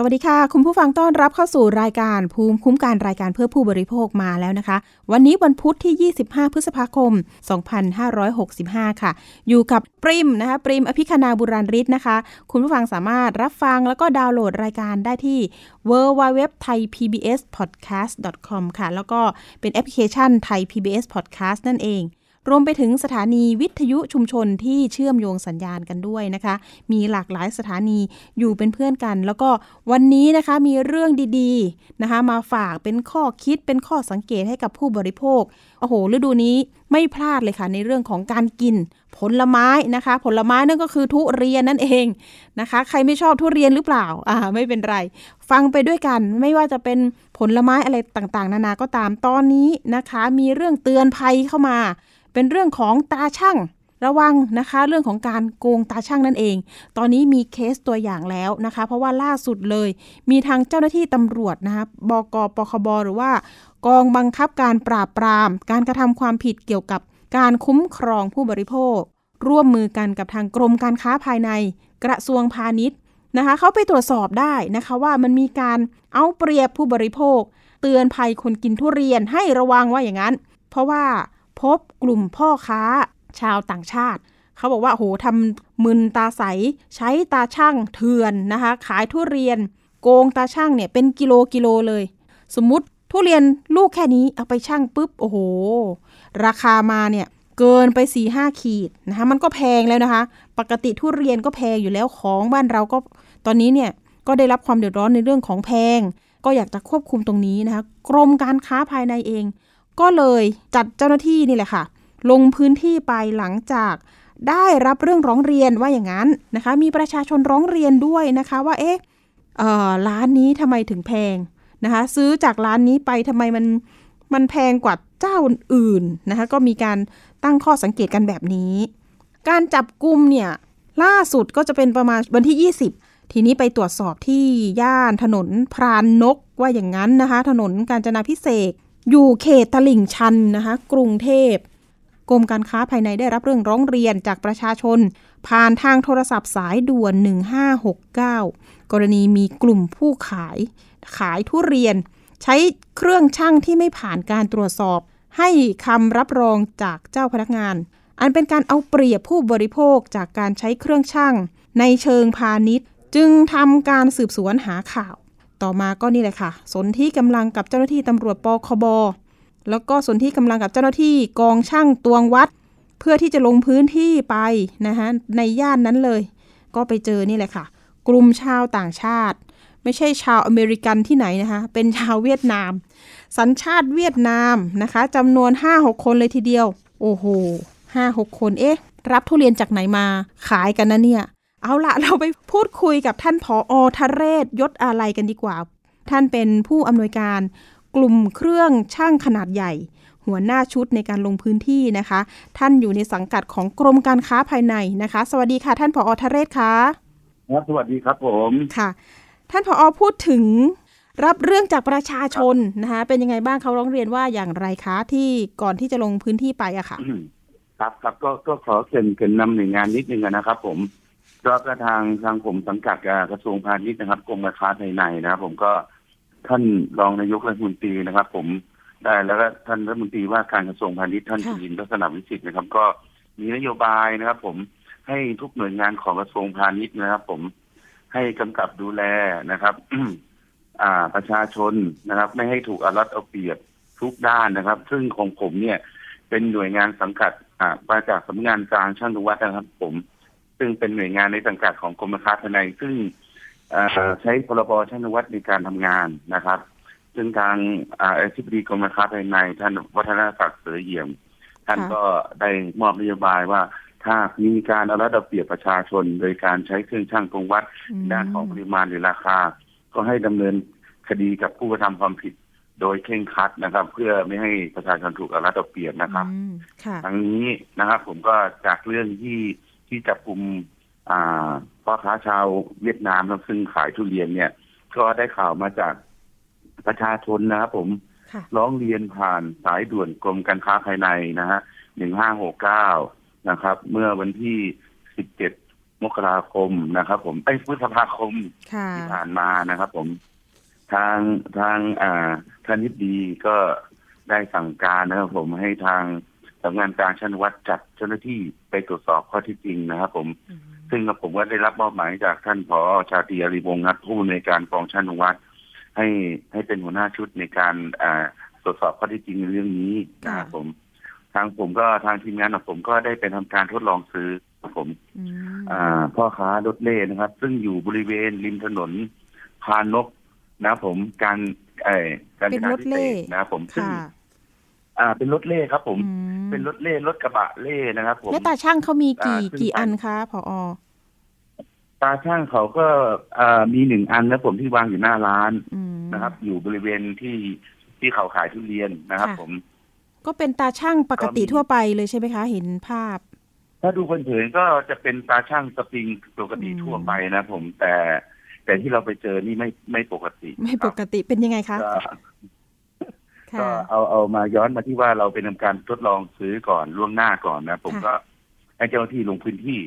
สวัสดีค่ะ คุณผู้ฟังต้อนรับเข้าสู่รายการภูมิคุ้มกันรายการเพื่อผู้บริโภคมาแล้วนะคะ วันนี้วันพุธที่ 25 พฤษภาคม 2565 ค่ะ อยู่กับปริมนะคะ ปริมอภิคณาบุราริศนะคะ คุณผู้ฟังสามารถรับฟังแล้วก็ดาวน์โหลดรายการได้ที่ w w w t h a i p b s p o d c a s t com ค่ะ แล้วก็เป็นแอปพลิเคชันไทย PBS Podcast นั่นเอง รวมไปถึงสถานีวิทยุชุมชนที่เชื่อมโยงสัญญาณกันด้วยนะคะ มีหลากหลายสถานีอยู่เป็นเพื่อนกัน แล้วก็วันนี้นะคะมีเรื่องดีๆนะคะ มาฝากเป็นข้อคิดเป็นข้อสังเกตให้กับผู้บริโภคโอ้โหฤดูนี้ไม่พลาดเลยค่ะในเรื่องของการกินผลไม้นะคะ ผลไม้นั่นก็คือทุเรียนนั่นเองนะคะ ใครไม่ชอบทุเรียนหรือเปล่าอ่าไม่เป็นไร ฟังไปด้วยกันไม่ว่าจะเป็นผลไม้อะไรต่างๆ นานาก็ตามตอนนี้นะคะ มีเรื่องเตือนภัยเข้ามา เป็นเรื่องของตาช่างระวังนะคะเรื่องของการโกงตาช่างนั่นเอง ตอนนี้มีเคสตัวอย่างแล้วนะคะ เพราะว่าล่าสุดเลย มีทางเจ้าหน้าที่ตำรวจนะคะบกปคบหรือว่ากองบังคับการปราบปราม การกระทำความผิดเกี่ยวกับการคุ้มครองผู้บริโภค ร่วมมือกันกับทางกรมการค้าภายใน กระทรวงพาณิชย์นะคะเขาไปตรวจสอบได้นะคะว่ามันมีการเอาเปรียบผู้บริโภค เตือนภัยคนกินทุเรียนให้ระวังว่าอย่างนั้น เพราะว่า พบกลุ่มพ่อค้าชาวต่างชาติ เขาบอกว่าโหทำมึนตาใส ใช้ตาช่างเถื่อนนะคะ ขายทุเรียน โกงตาช่างเนี่ยเป็นกิโลกิโลเลย สมมติทุเรียนลูกแค่นี้เอาไปช่างปุ๊บโอ้โห ราคามาเนี่ยเกินไป4ี่ห้าขีดนะคะมันก็แพงแล้วนะคะ ปกติทุเรียนก็แพงอยู่แล้วของบ้านเราก็ตอนนี้เนี่ยก็ได้รับความเดือดร้อนในเรื่องของแพง ก็อยากจะควบคุมตรงนี้นะคะ กรมการค้าภายในเอง ก็เลยจัดเจ้าหน้าที่นี่แหละค่ะ ลงพื้นที่ไปหลังจากได้รับเรื่องร้องเรียนว่าอย่างนั้นนะคะ มีประชาชนร้องเรียนด้วยนะคะว่าเอ๊ะเออร้านนี้ทำไมถึงแพงนะคะ ซื้อจากร้านนี้ไปทำไมมันมันแพงกว่าเจ้าอื่นนะคะ ก็มีการตั้งข้อสังเกตกันแบบนี้ การจับกลุ่มเนี่ยล่าสุดก็จะเป็นประมาณวันที่ 20 ทีนี้ไปตรวจสอบที่ย่านถนนพรานนกว่าอย่างนั้นนะคะ ถนนกาญจนาพิเศษ อยู่เขตตลิ่งชันนะคะ กรุงเทพกรมการค้าภายในได้รับเรื่องร้องเรียนจากประชาชน ผ่านทางโทรศัพท์สายด่วน 1569 กรณีมีกลุ่มผู้ขายขายทุเรียน ใช้เครื่องช่างที่ไม่ผ่านการตรวจสอบ ให้คำรับรองจากเจ้าพนักงาน อันเป็นการเอาเปรียบผู้บริโภคจากการใช้เครื่องช่าง ในเชิงพาณิชย์ จึงทำการสืบสวนหาข่าว ต่อมาก็นี่แหละค่ะ สนที่กำลังกับเจ้าหน้าที่ตำรวจปคบ แล้วก็สนที่กำลังกับเจ้าหน้าที่กองช่างตวงวัด เพื่อที่จะลงพื้นที่ไปนะคะในย่านนั้นเลย ก็ไปเจอนี่แหละค่ะ กลุ่มชาวต่างชาติ ไม่ใช่ชาวอเมริกันที่ไหนนะคะ เป็นชาวเวียดนาม สัญชาติเวียดนามนะคะจำนวน 5-6 คนเลยทีเดียว โอ้โหห้าหกคนเอ๊ะรับทุเรียนจากไหนมาขายกันนะเนี่ย เอาละเราไปพูดคุยกับท่านผออทะเรศยศอะไรกันดีกว่า ท่านเป็นผู้อำนวยการกลุ่มเครื่องช่างขนาดใหญ่ หัวหน้าชุดในการลงพื้นที่นะคะ ท่านอยู่ในสังกัดของกรมการค้าภายในนะคะ สวัสดีค่ะ ท่านผออทะเรศคะครับสวัสดีครับผมค่ะ ท่านผออพูดถึงรับเรื่องจากประชาชนนะคะเป็นยังไงบ้างเขาร้องเรียนว่าอย่างไรคะที่ก่อนที่จะลงพื้นที่ไปอะค่ะ ครับครับก็ก็ขอเกรินเกรินนำหน่วยงานนิดนึงนะครับ ผม ก็กระทางทางผมสังกัดกระทรวงพาณิชย์นะครับกรมการค้าภายในนะครับผมก็ท่านรองนายกรัฐมนตรีนะครับ ผมได้แล้วก็ท่านรัฐมนตรีว่าการกระทรวงพาณิชย์ท่านค่ะจุลินลักษณะวิสิทธิ์นะครับ ก็มีนโยบายนะครับ ผมให้ทุกหน่วยงานของกระทรวงพาณิชย์นะครับ ผมให้กำกับดูแลนะครับอ่าประชาชนนะครับ ไม่ให้ถูกอารัดเอาเปรียบทุกด้านนะครับ ซึ่งของผมเนี่ย เป็นหน่วยงานสังกัดอ่ามาจากสำนักงานกลางช่างวัดนะครับ ผม ซึ่งเป็นหน่วยงานในสังกัดของกรมค้าภายในซึ่งเอ่อใช้พรบช่างวัดในการทำงานนะครับ ซึ่งทางอาอธิบดีกรมค้าภายใน ท่านวัฒนศักดิ์เสือเยี่ยม ท่านค่ะก็ได้มอบนโยบายว่าถ้ามีการเอารัดเอาเปรียบประชาชน โดยการใช้เครื่องช่างตรงวัดด้านของปริมาณหรือราคา ก็ให้ดำเนินคดีกับผู้กระทำความผิดโดยเคร่งครัดนะครับ เพื่อไม่ให้ประชาชนถูกเอารัดเอาเปรียบนะครับอืมค่ะทั้งนี้นะครับ ผมก็จากเรื่องที่ ที่จับกลุ่มอ่าพ่อค้าชาวเวียดนามนะซึ่งขายทุเรียนเนี่ย ก็ได้ข่าวมาจากประชาชนนะครับผมค่ะร้องเรียนผ่านสายด่วนกรมการค้าภายในนะฮะหนึ่งห้าหกเก้านะครับ เมื่อวันที่สิบเจ็ดมกราคมนะครับ ผมไอ้ยพฤษภาคมค่ะที่ผ่านมานะครับ ผม ทางทางอ่าท่านนิดดีก็ได้สั่งการนะครับผมให้ทาง สำนักงานการชันวัดจัดเจ้าหน้าที่ไปตรวจสอบข้อเที่จริงนะครับผมอืมซึ่งผมก็ได้รับมอบหมายจากท่านผอชาตรีอารีวงศ์นัดผู้ในวยการกองชันวัดให้ให้เป็นหัวหน้าชุดในการอ่าตรวจสอบข้อเที่จริงในเรื่องนี้นะครับผม ทางผมก็ทางทีมงานของผมก็ได้ไปทำการทดลองซื้อครับผมอืมอ่าพ่อค้ารถเล่นะครับ ซึ่งอยู่บริเวณริมถนนพานกนะครับผมการเอ่อการเป็นจารถพิเล่เศษนะครับผมซึ่งค่ะ อ่าเป็นรถเล่ครับผมอืมเป็นรถเล่รถกระบะเล่นะครับผมแล้วตาช่างเขามีกี่อ่าซึ่งกี่อันคะผอตาช่างเขาก็อ่ามีหนึ่งอันนะผมที่วางอยู่หน้าร้านอืมนะครับ อยู่บริเวณที่ที่เขาขายทุเรียนนะครับค่ะผม ก็เป็นตาช่างปกติก็มีทั่วไปเลยใช่ไหมคะ เห็นภาพ ถ้าดูเผินๆก็จะเป็นตาช่างสปริงปกติอืมทั่วไปนะผมแต่แต่ที่เราไปเจอนี่ไม่ไม่ปกติ ไม่ปกติเป็นยังไงคะ ก็ค่ะก็เอาเอามาย้อนมาที่ว่าเราเป็นทำการทดลองซื้อก่อนล่วงหน้าก่อนนะ ผมค่ะก็ให้เจ้าหน้าที่ลงพื้นที่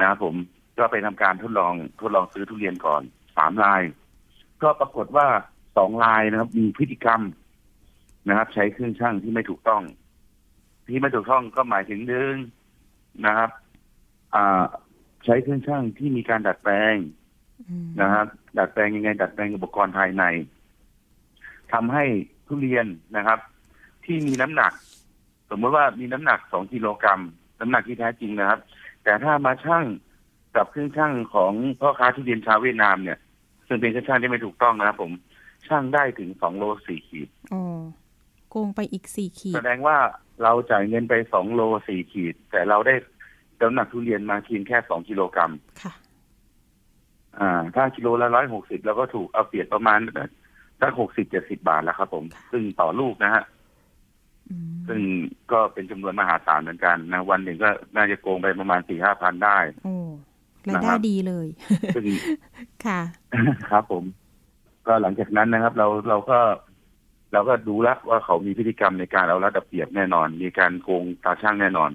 นะครับผมก็ไปทำการทดลองทดลองซื้อทุเรียนก่อนสามลาย ก็ปรากฏว่าสองลายนะครับ มีพฤติกรรมนะครับ ใช้เครื่องช่างที่ไม่ถูกต้อง ที่ไม่ถูกต้องก็หมายถึงหนึ่งนะครับ อ่า ใช้เครื่องช่างที่มีการดัดแปลงอืมนะครับดัดแปลงยังไง ดัดแปลงอุปกรณ์ภายในทำให้ ทุเรียนนะครับ ที่มีน้ำหนัก สมมติว่ามีน้ำหนักสองกิโลกรัมน้ำหนักที่แท้จริงนะครับ แต่ถ้ามาชั่งกับเครื่องชั่งของพ่อค้าทุเรียนชาวเวียดนามเนี่ย ซึ่งเป็นเครื่องชั่งที่ไม่ถูกต้องนะครับผมชั่งได้ถึงสองโลสี่ขีดอ๋อโกงไปอีกสี่ขีแสดดงว่าเราจ่ายเงินไปสองโลสี่ขีด แต่เราได้น้ำหนักทุเรียนมาเพียงแค่สองกิโลกรัมค่ะ อ่า ถ้ากิโลละร้อยหกสิบเราก็ถูกเอาเปรียบประมาณ สักหกสิบเจ็ดสิบาทแล้วครับ ผมค่ะซึ่งต่อลูกนะฮะอืมซึ่งก็เป็นจำนวนมหาศาลเหมือนกันนะวันหนึ่งก็น่าจะโกงไปประมาณสี่ห้าพันได้โอ้รายนะคได้รับดีเลยซึ่งค่ะ ครับผม ก็หลังจากนั้นนะครับ เราเราก็ เราก็ดูแล้วว่าเขามีพฤติกรรมในการเอารัดเอาเปรียบแน่นอน มีการโกงตาช่างแน่นอน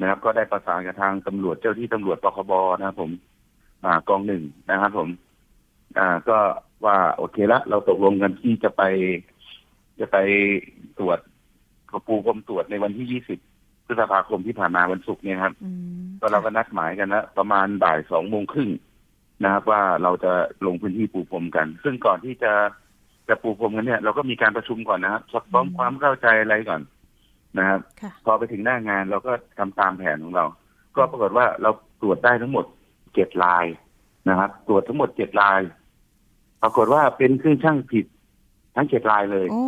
นะครับ ก็ได้ประสานกับทางตำรวจเจ้าที่ตำรวจปคบนะครับผม อ่ากองหนึ่งนะครับผม อ่าก็ ว่าโอเคละเราตกลงกันที่จะไป จะไปตรวจกระปูกรมตรวจในวันที่ยี่สิบพฤษภาคมที่ผ่านมาวันศุกร์เนี่ยครับอืมก็เราก็นัดหมายกันนะประมาณบ่ายสองโมงครึ่งนะครับว่าเราจะลงพื้นที่ปูพรมกัน ซึ่งก่อนที่จะจะปูพรมกันเนี่ย เราก็มีการประชุมก่อนนะครับซักซ้อมความเข้าใจอะไรก่อนนะครับค่ะพอไปถึงหน้างานเราก็ทำตามแผนของเรา ก็ปรากฏว่าเราตรวจได้ทั้งหมดเจ็ดลายนะครับ ตรวจทั้งหมดเจ็ดลาย ปรากฏว่าเป็นเครื่องช่างผิดทั้งเจ็ดลายเลยโอ้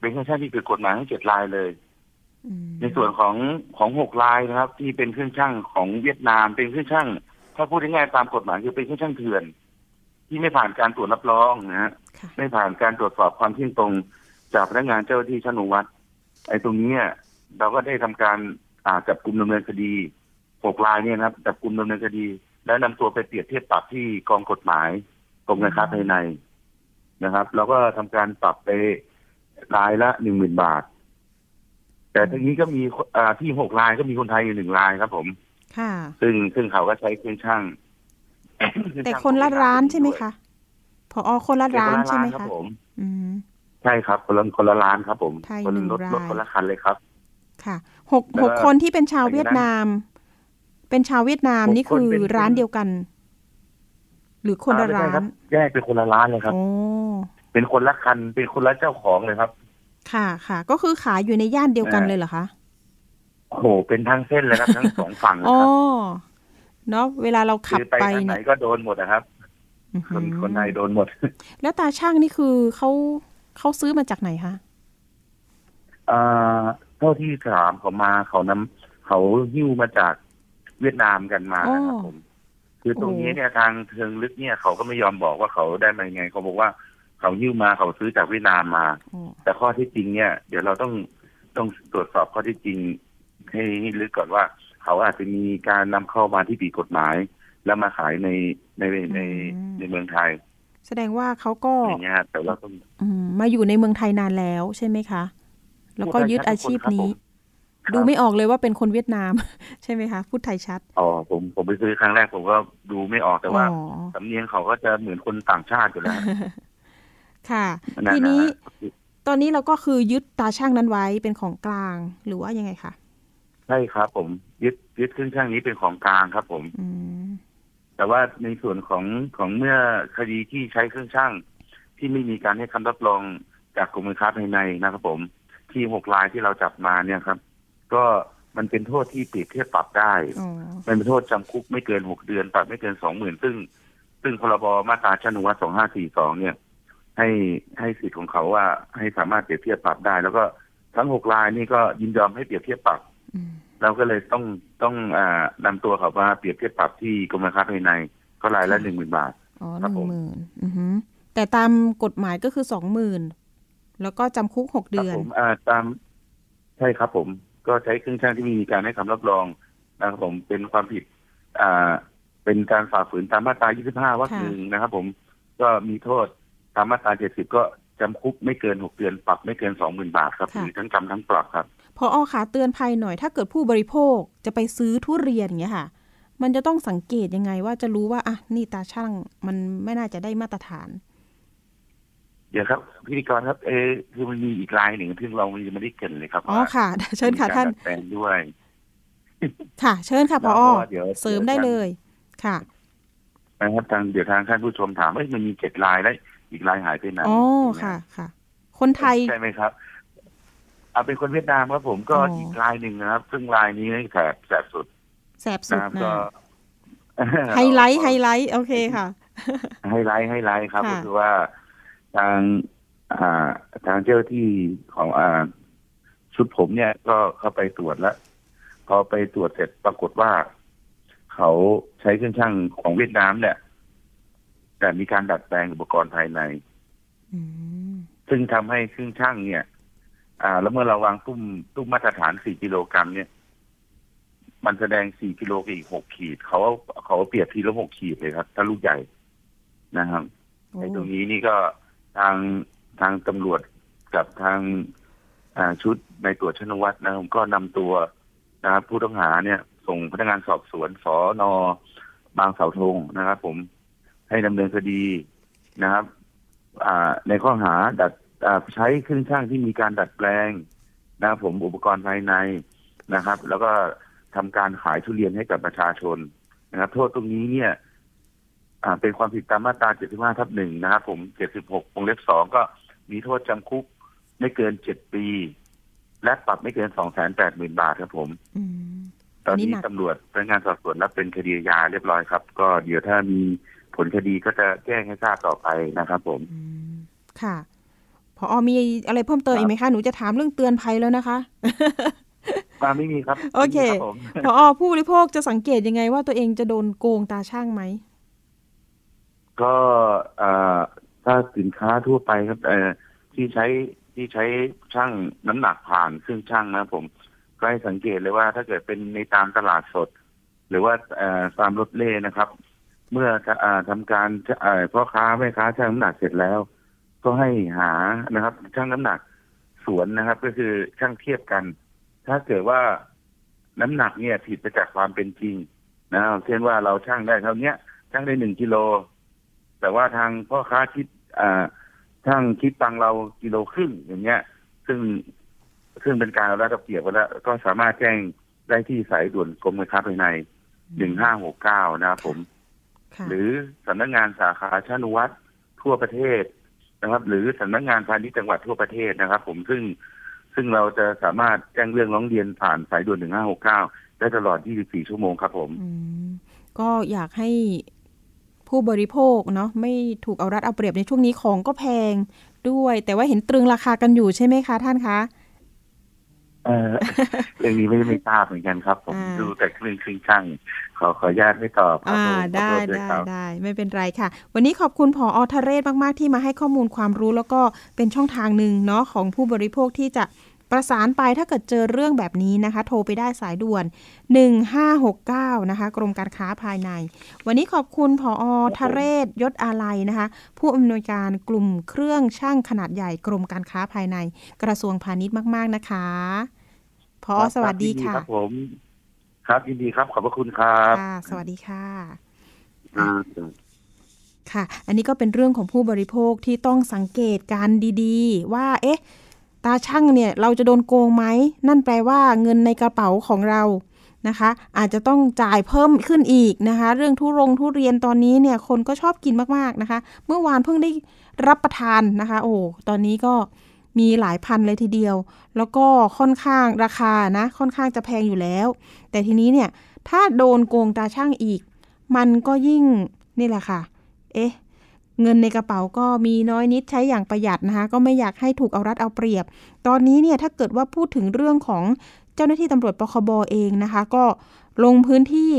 เป็นเครื่องช่างที่ผิดกฎหมายทั้งเจ็ดลายเลยอืมในส่วนของของหกลายนะครับ ที่เป็นเครื่องช่างของเวียดนาม เป็นเครื่องช่างถ้าพูดง่ายๆตามกฎหมายคือเป็นเครื่องช่างเถื่อน ที่ไม่ผ่านการตรวจรับรองนะฮะค่ะไม่ผ่านการตรวจสอบความเที่ยงตรงจากพนักงานเจ้าหน้าที่ชั้นอนุวัดไอ้ตรงเนี้ยเราก็ได้ทำการอ่าจับกลุ่มดำเนินคดีหกรายเนี่ยนะครับจับกลุ่มดำเนินคดี แล้วนำตัวไปเปรียบเทียบปรับที่กองกฎหมายก รมการค้าภายในนะครับ เราก็ทำการปรับไปรายละหนึ่งหมื่นบาท แต่ทีนี้ก็มีอ่าที่หกรายก็มีคนไทยอยู่หนึ่งรายครับ ผม ค่ะ ซึ่งซึ่งเขาก็ใช้เครื่องช่าง แต่คนละร้านใช่ไหมคะพอคนละเป็นร้าคนนละใช่ร้าไหมนครับคะผมอืมใช่ครับ คนละคนละร้านครับ ผมไทยคนหนึ่งรถรถรายคนละคันเลยครับ ค่ะหกแล้วหกคนที่เป็นชาวหลังจากนั้นเวียดนาม เป็นชาวเวียดนามหกนี่คนคือเป็นร้านเดียวกัน หรือคนละอ่ไม่ร้าใช่นบแยกเป็นคนละร้านเลยครับโอ้เป็นคนละคัน เป็นคนละเจ้าของเลยครับ ค่ะค่ะ ก็คือขายอยู่ในย่านเดียวกันอ่าเลยเหรอคะโอ้โหเป็นทั้งเส้นเลยครับ ทั้งสองฝั่งเลยอ๋อครับเนาะเวลาเราขับคือไปไปทางไหนเนี่ยก็โดนหมดนะครับอื้อคหืนอคนไทยโดนหมด แล้วตาช่างนี่คือเขาเขาซื้อมาจากไหนคะอ่าเท่าที่ถามเขามาเขานำเขาหิ้วมาจากเวียดนามกันมานะครับผม คือตรงนี้เนี่ยทางเชิงลึกเนี่ยเขาก็ไม่ยอมบอกว่าเขาได้มายังไงเขาบอกว่าเขาหิ้วมาเขาซื้อจากเวียดนามมาอ๋อแต่ข้อที่จริงเนี่ย เดี๋ยวเราต้องต้องตรวจสอบข้อที่จริงให้ให้ลึกก่อนว่า เขาอาจจะมีการนำเข้ามาที่ผิดกฎหมาย แล้วมาขายในในในในเมืองไทย แสดงว่าเขาก็อย่างเงี้ยแต่ว่าก็อืมมาอยู่ในเมืองไทยนานแล้วใช่ไหมคะ แล้วก็ยึดอาชีพนี้ครับ ดูไม่ออกเลยว่าเป็นคนเวียดนาม ใช่ไหมคะ พูดไทยชัด อ๋อผมผมไปซื้อครั้งแรกผมก็ดูไม่ออกแต่ว่าอ๋อสำเนียงเขาก็จะเหมือนคนต่างชาติอยู่แล้ว ค่ะนั่ทีนนะนี้ฮะตอนนี้เราก็คือยึดตาช่างนั้นไว้เป็นของกลางหรือว่ายังไงคะใช่ครับ ผมยึดยึดเครื่องช่างนี้เป็นของกลางครับผมอืมแต่ว่าในส่วนของของเมื่อคดีที่ใช้เครื่องช่างที่ไม่มีการให้คำรับรองจากกรมการค้าภายในนะครับ ผมที่หกรายที่เราจับมาเนี่ยครับ ก็มันเป็นโทษที่เปรียบเทียบปรับได้อ๋อมันเป็นโทษจำคุกไม่เกินหกเดือนปรับไม่เกินสองหมื่นซึ่ง ซึ่งพรบมาตราชนุวัตสองห้าสี่สองเนี่ย ให้ให้สิทธิ์ของเขาว่าให้สามารถเปรียบเทียบปรับได้ แล้วก็ทั้งหกรายนี่ก็ยินยอมให้เปรียบเทียบปรับอืมเราก็เลยต้องต้องอ่านำตัวเขามาเปรียบเทียบปรับที่กรมการค้าภายในก็รายละหนึ่งหมื่นบาทอ๋อหครับนึ่งผมหมื่นอือหือแต่ตามกฎหมายก็คือสองหมื่นแล้วก็จำคุกหกครับเดือนผมอ่าตามใช่ครับผม ก็ใช้เครื่องช่างที่ไม่มีการให้คำรับรองนะครับผมเป็นความผิด อ่า เป็นการฝ่าฝืนตามมาตรา 25 วรรคค่ะหนึ่งนะครับ ผมก็มีโทษตามมาตรา 70 ก็จำคุกไม่เกิน 6 เดือนปรับไม่เกิน 20,000 บาทครับหรือทั้งจำทั้งปรับครับพออขาเตือนภัยหน่อยถ้าเกิดผู้บริโภคจะไปซื้อทุเรียนอย่างเงี้ยค่ะ มันจะต้องสังเกตยังไงว่าจะรู้ว่าอะนี่ตาช่างมันไม่น่าจะได้มาตรฐาน เดี๋ยวครับพิธีกรครับ เออคือมันมีอีกรายหนึ่งที่เรายังไม่ได้เกรินเลยครับอ๋อว่าค่ะ เชิญค่ะมีกรท่านดัดแปลงด้วย ค่ะ เชิญค่ะพอเพราะว่าเดี๋ยวเสริมได้เลยค่ะนะครับทางเดี๋ยวทางท่านผู้ชมถามว่ามันมีเจ็ดรายแล้วอีกรายหายไปไหนอ๋อค่ะค่ะ คนไทยใช่ไหมครับเอาเป็นคนเวียดนามครับผมก็อ๋ออีอีกรายหนึ่งนะครับ ซึ่งรายนี้แสบแสบสุดแสบสุดนะครับนะก็ highlight highlight โอเคค่ะ highlight highlight ครับค่ะก็คือว่า ทางอ่าทางเจ้าหน้าที่ของอ่าชุดผมเนี่ยก็เข้าไปตรวจแล้ว พอไปตรวจเสร็จปรากฏว่า เขาใช้เครื่องชั่งของเวียดนามเนี่ย แต่มีการดัดแปลงอุปกรณ์ภายในอืมซึ่งทำให้เครื่องชั่งเนี่ย อ่า แล้วเมื่อเราวางตุ้มตุ้มมาตรฐาน4กิโลกรัมเนี่ย มันแสดง4กิโลกับอีก6ขีด เขาเขาเปรียบทีละ6ขีดเลยครับ ถ้าลูกใหญ่นะครับโอ้ในตรงนี้นี่ก็ ทางทางตำรวจกับทางชุดในตรวจชนวัตนะครับก็นำตัวนะครับผู้ต้องหาเนี่ย ส่งพนักงานสอบสวนสอนอบางเสาธงนะครับ ผมให้ดำเนินคดีนะครับในข้อหาดัดใช้เครื่องช่างที่มีการดัดแปลงนะครับผมอุปกรณ์ภายในนะครับ แล้วก็ทำการขายทุเรียนให้กับประชาชนนะครับ โทษตรงนี้เนี่ย เป็นความผิดตามมาตรา 75 ทับหนึ่งนะครับผม 76วงเล็บสองก็มีโทษจำคุกไม่เกิน7ปี และปรับไม่เกิน280,000บาทครับผมอืมตอนอันนี้นี้หนักตำรวจพนักงานสอบสวนรับเป็นคดีอาญาเรียบร้อยครับ ก็เดี๋ยวถ้ามีผลคดีก็จะแจ้งให้ทราบต่อไปนะครับผมอืมค่ะพอมีอะไรเพิ่มเติมอีกไหมคะ หนูจะถามเรื่องเตือนภัยแล้วนะคะมาไม่มีครับ โอเคไม่มีรับผมพอผู้บริโภคจะสังเกตยังไงว่าตัวเองจะโดนโกงตาช่างไหม ก็ถ้าสินค้าทั่วไปครับที่ใช้ที่ใช้ช่างน้ำหนักผ่านเครื่องช่างนะผมก็ให้สังเกตเลยว่าถ้าเกิดเป็นในตามตลาดสด หรือว่าตามรถเล่นะครับ เมื่อจะอ่าทำการพ่อค้าแม่ค้าช่างน้ำหนักเสร็จแล้ว ก็ให้หานะครับ ช่างน้ำหนักสวนนะครับ ก็คือช่างเทียบกัน ถ้าเกิดว่าน้ำหนักเนี่ยผิดไปจากความเป็นจริงนะเช่นว่าเราช่างได้เท่าเนี้ยช่างได้หนึ่งกิโล แต่ว่าทางพ่อค้าคิดอ่าช่างคิดตังเรากิโลครึ่งอย่างเงี้ย ซึ่งซึ่งเป็นการเอารัดเอาเปรียบไปแล้ว ก็สามารถแจ้งได้ที่สายด่วนกรมการค้าภายในหนึ่งห้าหกเก้านะครับผมค่ะหรือสำนักงานสาขาชานุวัตรทั่วประเทศนะครับ หรือสำนักงานพาณิชย์จังหวัดทั่วประเทศนะครับ ผมซึ่งซึ่งเราจะสามารถแจ้งเรื่องร้องเรียนผ่านสายด่วน1569ได้ตลอด 24 ชั่วโมงครับผมอืมก็อยากให้ ผู้บริโภคเนาะไม่ถูกเอารัดเอาเปรียบในช่วงนี้ของก็แพงด้วย แต่ว่าเห็นตรึงราคากันอยู่ใช่ไหมคะท่านคะเออเรื่องนี้ไม่ไม่ทราบเหมือนกันครับ ผมอ่าดูแต่เครื่องเครื่องช่างขอขออนุญาตไม่ตอบครับอ่าผมขอได้โทษวยได้ครับได้ไม่เป็นไรค่ะ วันนี้ขอบคุณผออทะเรศมาก ๆ ที่มาให้ข้อมูลความรู้แล้วก็เป็นช่องทางหนึ่งเนาะของผู้บริโภคที่จะ ประสานไปถ้าเกิดเจอเรื่องแบบนี้นะคะ โทรไปได้สายด่วน 1569 นะคะ กรมการค้าภายใน วันนี้ขอบคุณผออทะเรศยศอาลัยนะคะ ผู้อำนวยการกลุ่มเครื่องช่างขนาดใหญ่กรมการค้าภายใน กระทรวงพาณิชย์มาก ๆ นะคะพอสวัสดีค่ะครับผมครับยินดีครับ ขอบพระคุณครับค่ะสวัสดีค่ะอ่าค่ะ อันนี้ก็เป็นเรื่องของผู้บริโภคที่ต้องสังเกตการดี ๆ ว่า เอ๊ะ ตาช่างเนี่ยเราจะโดนโกงไหม นั่นแปลว่าเงินในกระเป๋าของเรานะคะ อาจจะต้องจ่ายเพิ่มขึ้นอีกนะคะ เรื่องทุรงทุเรียนตอนนี้เนี่ยคนก็ชอบกินมากๆนะคะ เมื่อวานเพิ่งได้รับประทานนะคะ โอ้ตอนนี้ก็มีหลายพันเลยทีเดียว แล้วก็ค่อนข้างราคานะ ค่อนข้างจะแพงอยู่แล้ว แต่ทีนี้เนี่ยถ้าโดนโกงตาช่างอีก มันก็ยิ่งนี่แหละค่ะ เอ๊ะ เงินในกระเป๋าก็มีน้อยนิดใช้อย่างประหยัดนะคะ ก็ไม่อยากให้ถูกเอารัดเอาเปรียบ ตอนนี้เนี่ยถ้าเกิดว่าพูดถึงเรื่องของเจ้าหน้าที่ตำรวจปคบเองนะคะ ก็ลงพื้นที่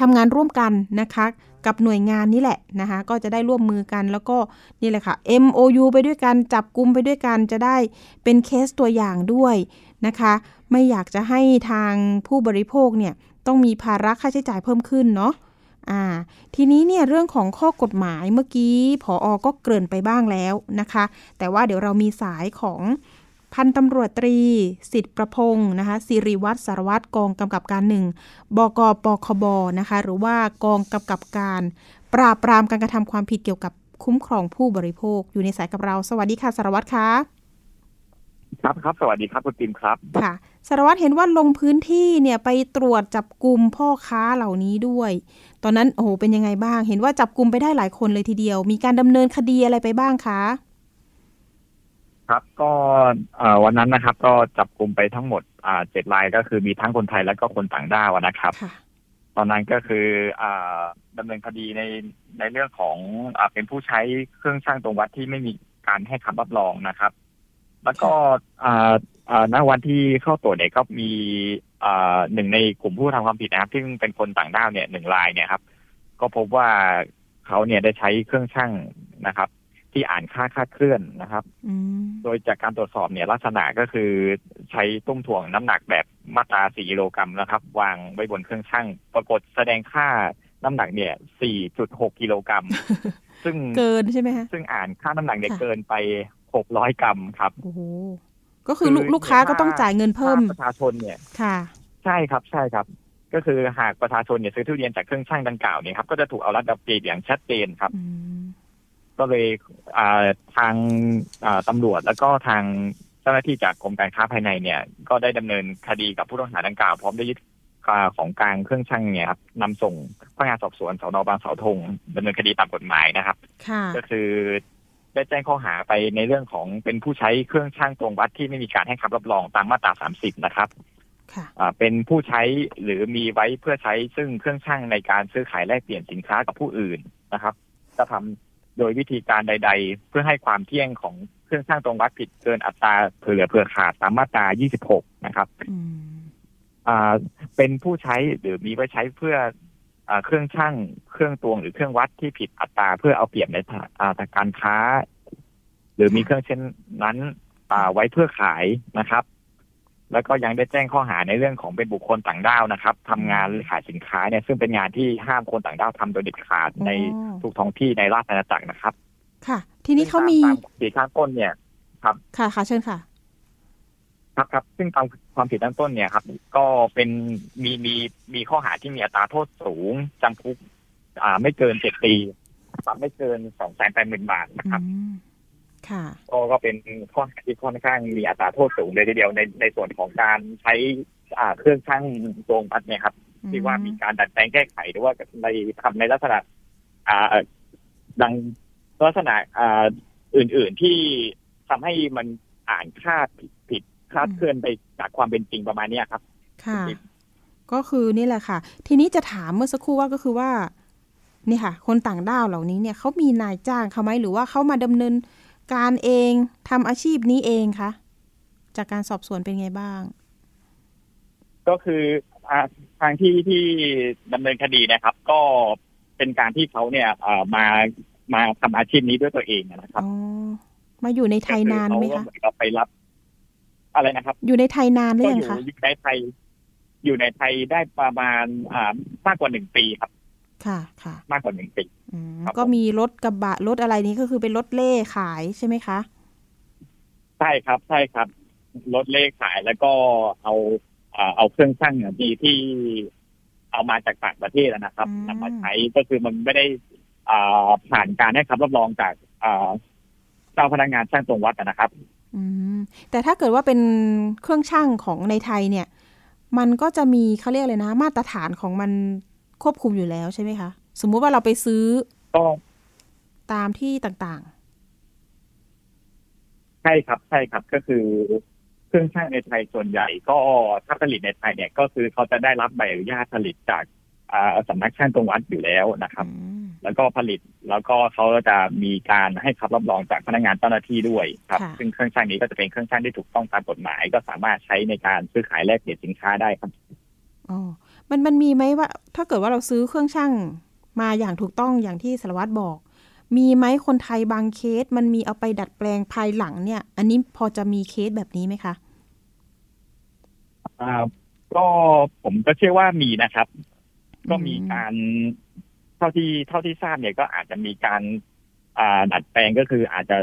ทำงานร่วมกันนะคะ กับหน่วยงานนี้แหละนะคะ ก็จะได้ร่วมมือกันแล้วก็นี่แหละค่ะ MOU ไปด้วยกันจับกลุ่มไปด้วยกันจะได้เป็นเคสตัวอย่างด้วยนะคะ ไม่อยากจะให้ทางผู้บริโภคเนี่ยต้องมีภาระค่าใช้จ่ายเพิ่มขึ้นเนาะ อ่าทีนี้เนี่ยเรื่องของข้อกฎหมายเมื่อกี้ผออก็เกริ่นไปบ้างแล้วนะคะ แต่ว่าเดี๋ยวเรามีสายของพันตำรวจตรี สิทธิประพงศ์นะคะสิริวัตรสารวัตรกองกำกับการหนึ่งบกปคบนะคะ หรือว่ากองกำกับการ ปราบปรามการกระทำความผิดเกี่ยวกับคุ้มครองผู้บริโภค อยู่ในสายกับเรา สวัสดีค่ะสารวัตรคะ ครับครับสวัสดีครับคุณติมครับค่ะสารวัตรเห็นว่าลงพื้นที่เนี่ยไปตรวจจับกลุ่มพ่อค้าเหล่านี้ด้วย ตอนนั้นโอ้โหเป็นยังไงบ้าง เห็นว่าจับกลุ่มไปได้หลายคนเลยทีเดียว มีการดำเนินคดีอะไรไปบ้างคะครับก็เอ่อวันนั้นนะครับ ก็จับกลุ่มไปทั้งหมดอ่าเจ็ดรายก็คือมีทั้งคนไทยและก็คนต่างด้าวนะครับค่ะตอนนั้นก็คืออ่าดำเนินคดีในในเรื่องของอ่าเป็นผู้ใช้เครื่องช่างตรงวัดที่ไม่มีการให้คำรับรองนะครับ แล้วก็อ่าอ่าณวันที่เข้าตรวจเนี่ยก็มีอ่าหนึ่งในกลุ่มผู้ทำความผิดนะครับ ซึ่งเป็นคนต่างด้าวเนี่ยหนึ่งรายเนี่ยครับ ก็พบว่าเขาเนี่ยได้ใช้เครื่องช่างนะครับ ที่อ่านค่าคาดเคลื่อนนะครับอืมโดยจากการตรวจสอบเนี่ยลักษณะก็คือใช้ตุ้มถ่วงน้ำหนักแบบมาตรา4กิโลกรัมนะครับ วางไว้บนเครื่องชั่งปรากฏแสดงค่าน้ำหนักเนี่ย4.6กิโลกรัมซึ่งเกินใช่ไหมคะซึ่งอ่านค่าน้ำหนักเนี่ยค่ะเกินไป 600กรัมครับโอ้โหก็คือลูกคือลูกค้าก็ต้องจ่ายเงินเพิ่มถ้าประชาชนเนี่ยค่ะ ใช่ครับใช่ครับ ก็คือหากประชาชนเนี่ยซื้อทุเรียนจากเครื่องชั่งดังกล่าวเนี่ยครับก็จะถูกเอารัดเอาเปรียบอย่างชัดเจนครับอืมก็เลยอ่าทางอ่าตำรวจแล้วก็ทางเจ้าหน้าที่จากกรมการค้าภายในเนี่ย ก็ได้ดำเนินคดีกับผู้ต้องหาดังกล่าว พร้อมได้ยึดอ่าของกลางเครื่องชั่งเนี่ยครับนำส่งพนักงานสอบสวนสนบางเสาธงดำเนินคดีตามกฎหมายนะครับค่ะก็คือ ได้แจ้งข้อหาไปในเรื่องของเป็นผู้ใช้เครื่องชั่งตรงวัดที่ไม่มีการให้คำรับรองตามมาตรา 30 นะครับค่ะอ่าเป็นผู้ใช้หรือมีไว้เพื่อใช้ซึ่งเครื่องชั่งในการซื้อขายแลกเปลี่ยนสินค้ากับผู้อื่นนะครับจะทำโดยวิธีการใด ๆ เพื่อให้ความเที่ยงของเครื่องชั่งตรงวัดผิดเกินอัตราเผื่อเหลือเผื่อขาดตามมาตรา 26 นะครับอืมอ่าเป็นผู้ใช้หรือมีไว้ใช้เพื่ออ่า เครื่องชั่งเครื่องตวงหรือเครื่องวัดที่ผิดอัตราเพื่อเอาเปรียบในทางอ่าทางการค้า หรือมีเครื่องเช่นนั้นอ่าไว้เพื่อขายนะครับ แล้วก็ยังได้แจ้งข้อหาในเรื่องของเป็นบุคคลต่างด้าวนะครับทำงานหรือขายสินค้าเนี่ยซึ่งเป็นงานที่ห้ามคนต่างด้าวทำโดยเด็ดขาดในอ๋อทุกท้องที่ในราชอาณาจักรนะครับ ค่ะ ทีนี้เขามีซึ่งตตความผิดข้างต้นเนี่ยค่ะค่ะเชิญค่ะ ครับครับซึ่งตามความผิดตั้งต้นเนี่ยครับ ก็เป็นมีมีมีข้อหาที่มีอัตราโทษสูงจำคุกอ่าไม่เกินเจ็ดปีปรับไม่เกินสองแสนแปดหมื่นบาทนะครับอืมค่ะก็ก็เป็นข้อหาที่ค่อนข้างมีอัตราโทษสูงเลยทีเดียวในในส่วนของการใช้อ่าเครื่องชั่งตวงวัดเนี่ยครับที่ว่ามีการดัดแปลงแก้ไขหรือว่าในทำในลักษณะ อ่าดังลักษณะอ่าอื่น ๆที่ทำให้มันอ่านคาดผิดผิด คลาดเคลื่อนไปจากความเป็นจริงประมาณเนี้ยครับ ค่ะ ก็คือนี่แหละค่ะ ทีนี้จะถามเมื่อสักครู่ว่าก็คือว่านี่ค่ะ คนต่างด้าวเหล่านี้เนี่ยเขามีนายจ้างเขาไหมหรือว่าเขามาดำเนินการเองทำอาชีพนี้เองคะจากการสอบสวนเป็นไงบ้าง ก็คืออ่าทางที่ที่ดำเนินคดีนะครับ ก็เป็นการที่เขาเนี่ยเอ่อมามาทำอาชีพนี้ด้วยตัวเองนะครับอ๋อมาอยู่ในไทยนานไหมก็คะอเขาก็เหมือนกับไปรับ อะไรนะครับ อยู่ในไทยนานหรืก็อยัองยู่คะอยู่ในไทย อยู่ในไทยได้ประมาณอ่ามากกว่าหนึ่งปีครับ ค่ะค่ะ มากกว่าหนึ่งปีอืมครับก็มีรถกระบะรถอะไรนี้ก็คือเป็นรถเล่ขายใช่ไหมคะใช่ครับใช่ครับลดเลขขายแล้วก็เอาอ่าเอาเครื่องช่างเนี่ยที่ที่เอามาจากต่างประเทศนะครับอืมนำมาใช้ก็คือมันไม่ได้อ่าผ่านการให้คำรับรองจากอ่าเจ้าพนักงานช่างตรงวัดนะครับอืม แต่ถ้าเกิดว่าเป็นเครื่องช่างของในไทยเนี่ย มันก็จะมีเขาเรียกเลยนะ มาตรฐานของมันควบคุมอยู่แล้วใช่ไหมคะ สมมุติว่าเราไปซื้อก็ตามที่ต่างใช่ครับใช่ครับก็คือเครื่องช่างในไทยส่วนใหญ่ก็ถ้าผลิตในไทยเนี่ยก็คือเขาจะได้รับใบอนุญาตผลิตจากอ่า สำนักช่างตรงวัดอยู่แล้วนะคๆรับอืมแล้วก็ผลิตแล้วก็เขาจะมีการให้คำรับรองจากพนักงานเจ้าหน้าที่ด้วยครับค่ะซึ่งเครื่องช่างนี้ก็จะเป็นเครื่องช่างที่ถูกต้องตามกฎหมาย ก็สามารถใช้ในการซื้อขายแลกเปลี่ยนสินค้าได้ครับอ๋อมันมันมีไหมว่า ถ้าเกิดว่าเราซื้อเครื่องช่างมาอย่างถูกต้องอย่างที่สารวัตรบอก มีไหมคนไทยบางเคส มันมีเอาไปดัดแปลงภายหลังเนี่ย อันนี้พอจะมีเคสแบบนี้ไหมคะอ่าก็ผมก็เชื่อว่ามีนะครับ ก็มีการเท่าที่เท่าที่ทราบเนี่ยก็อาจจะมีการอ่าดัดแปลงก็คืออาจจะ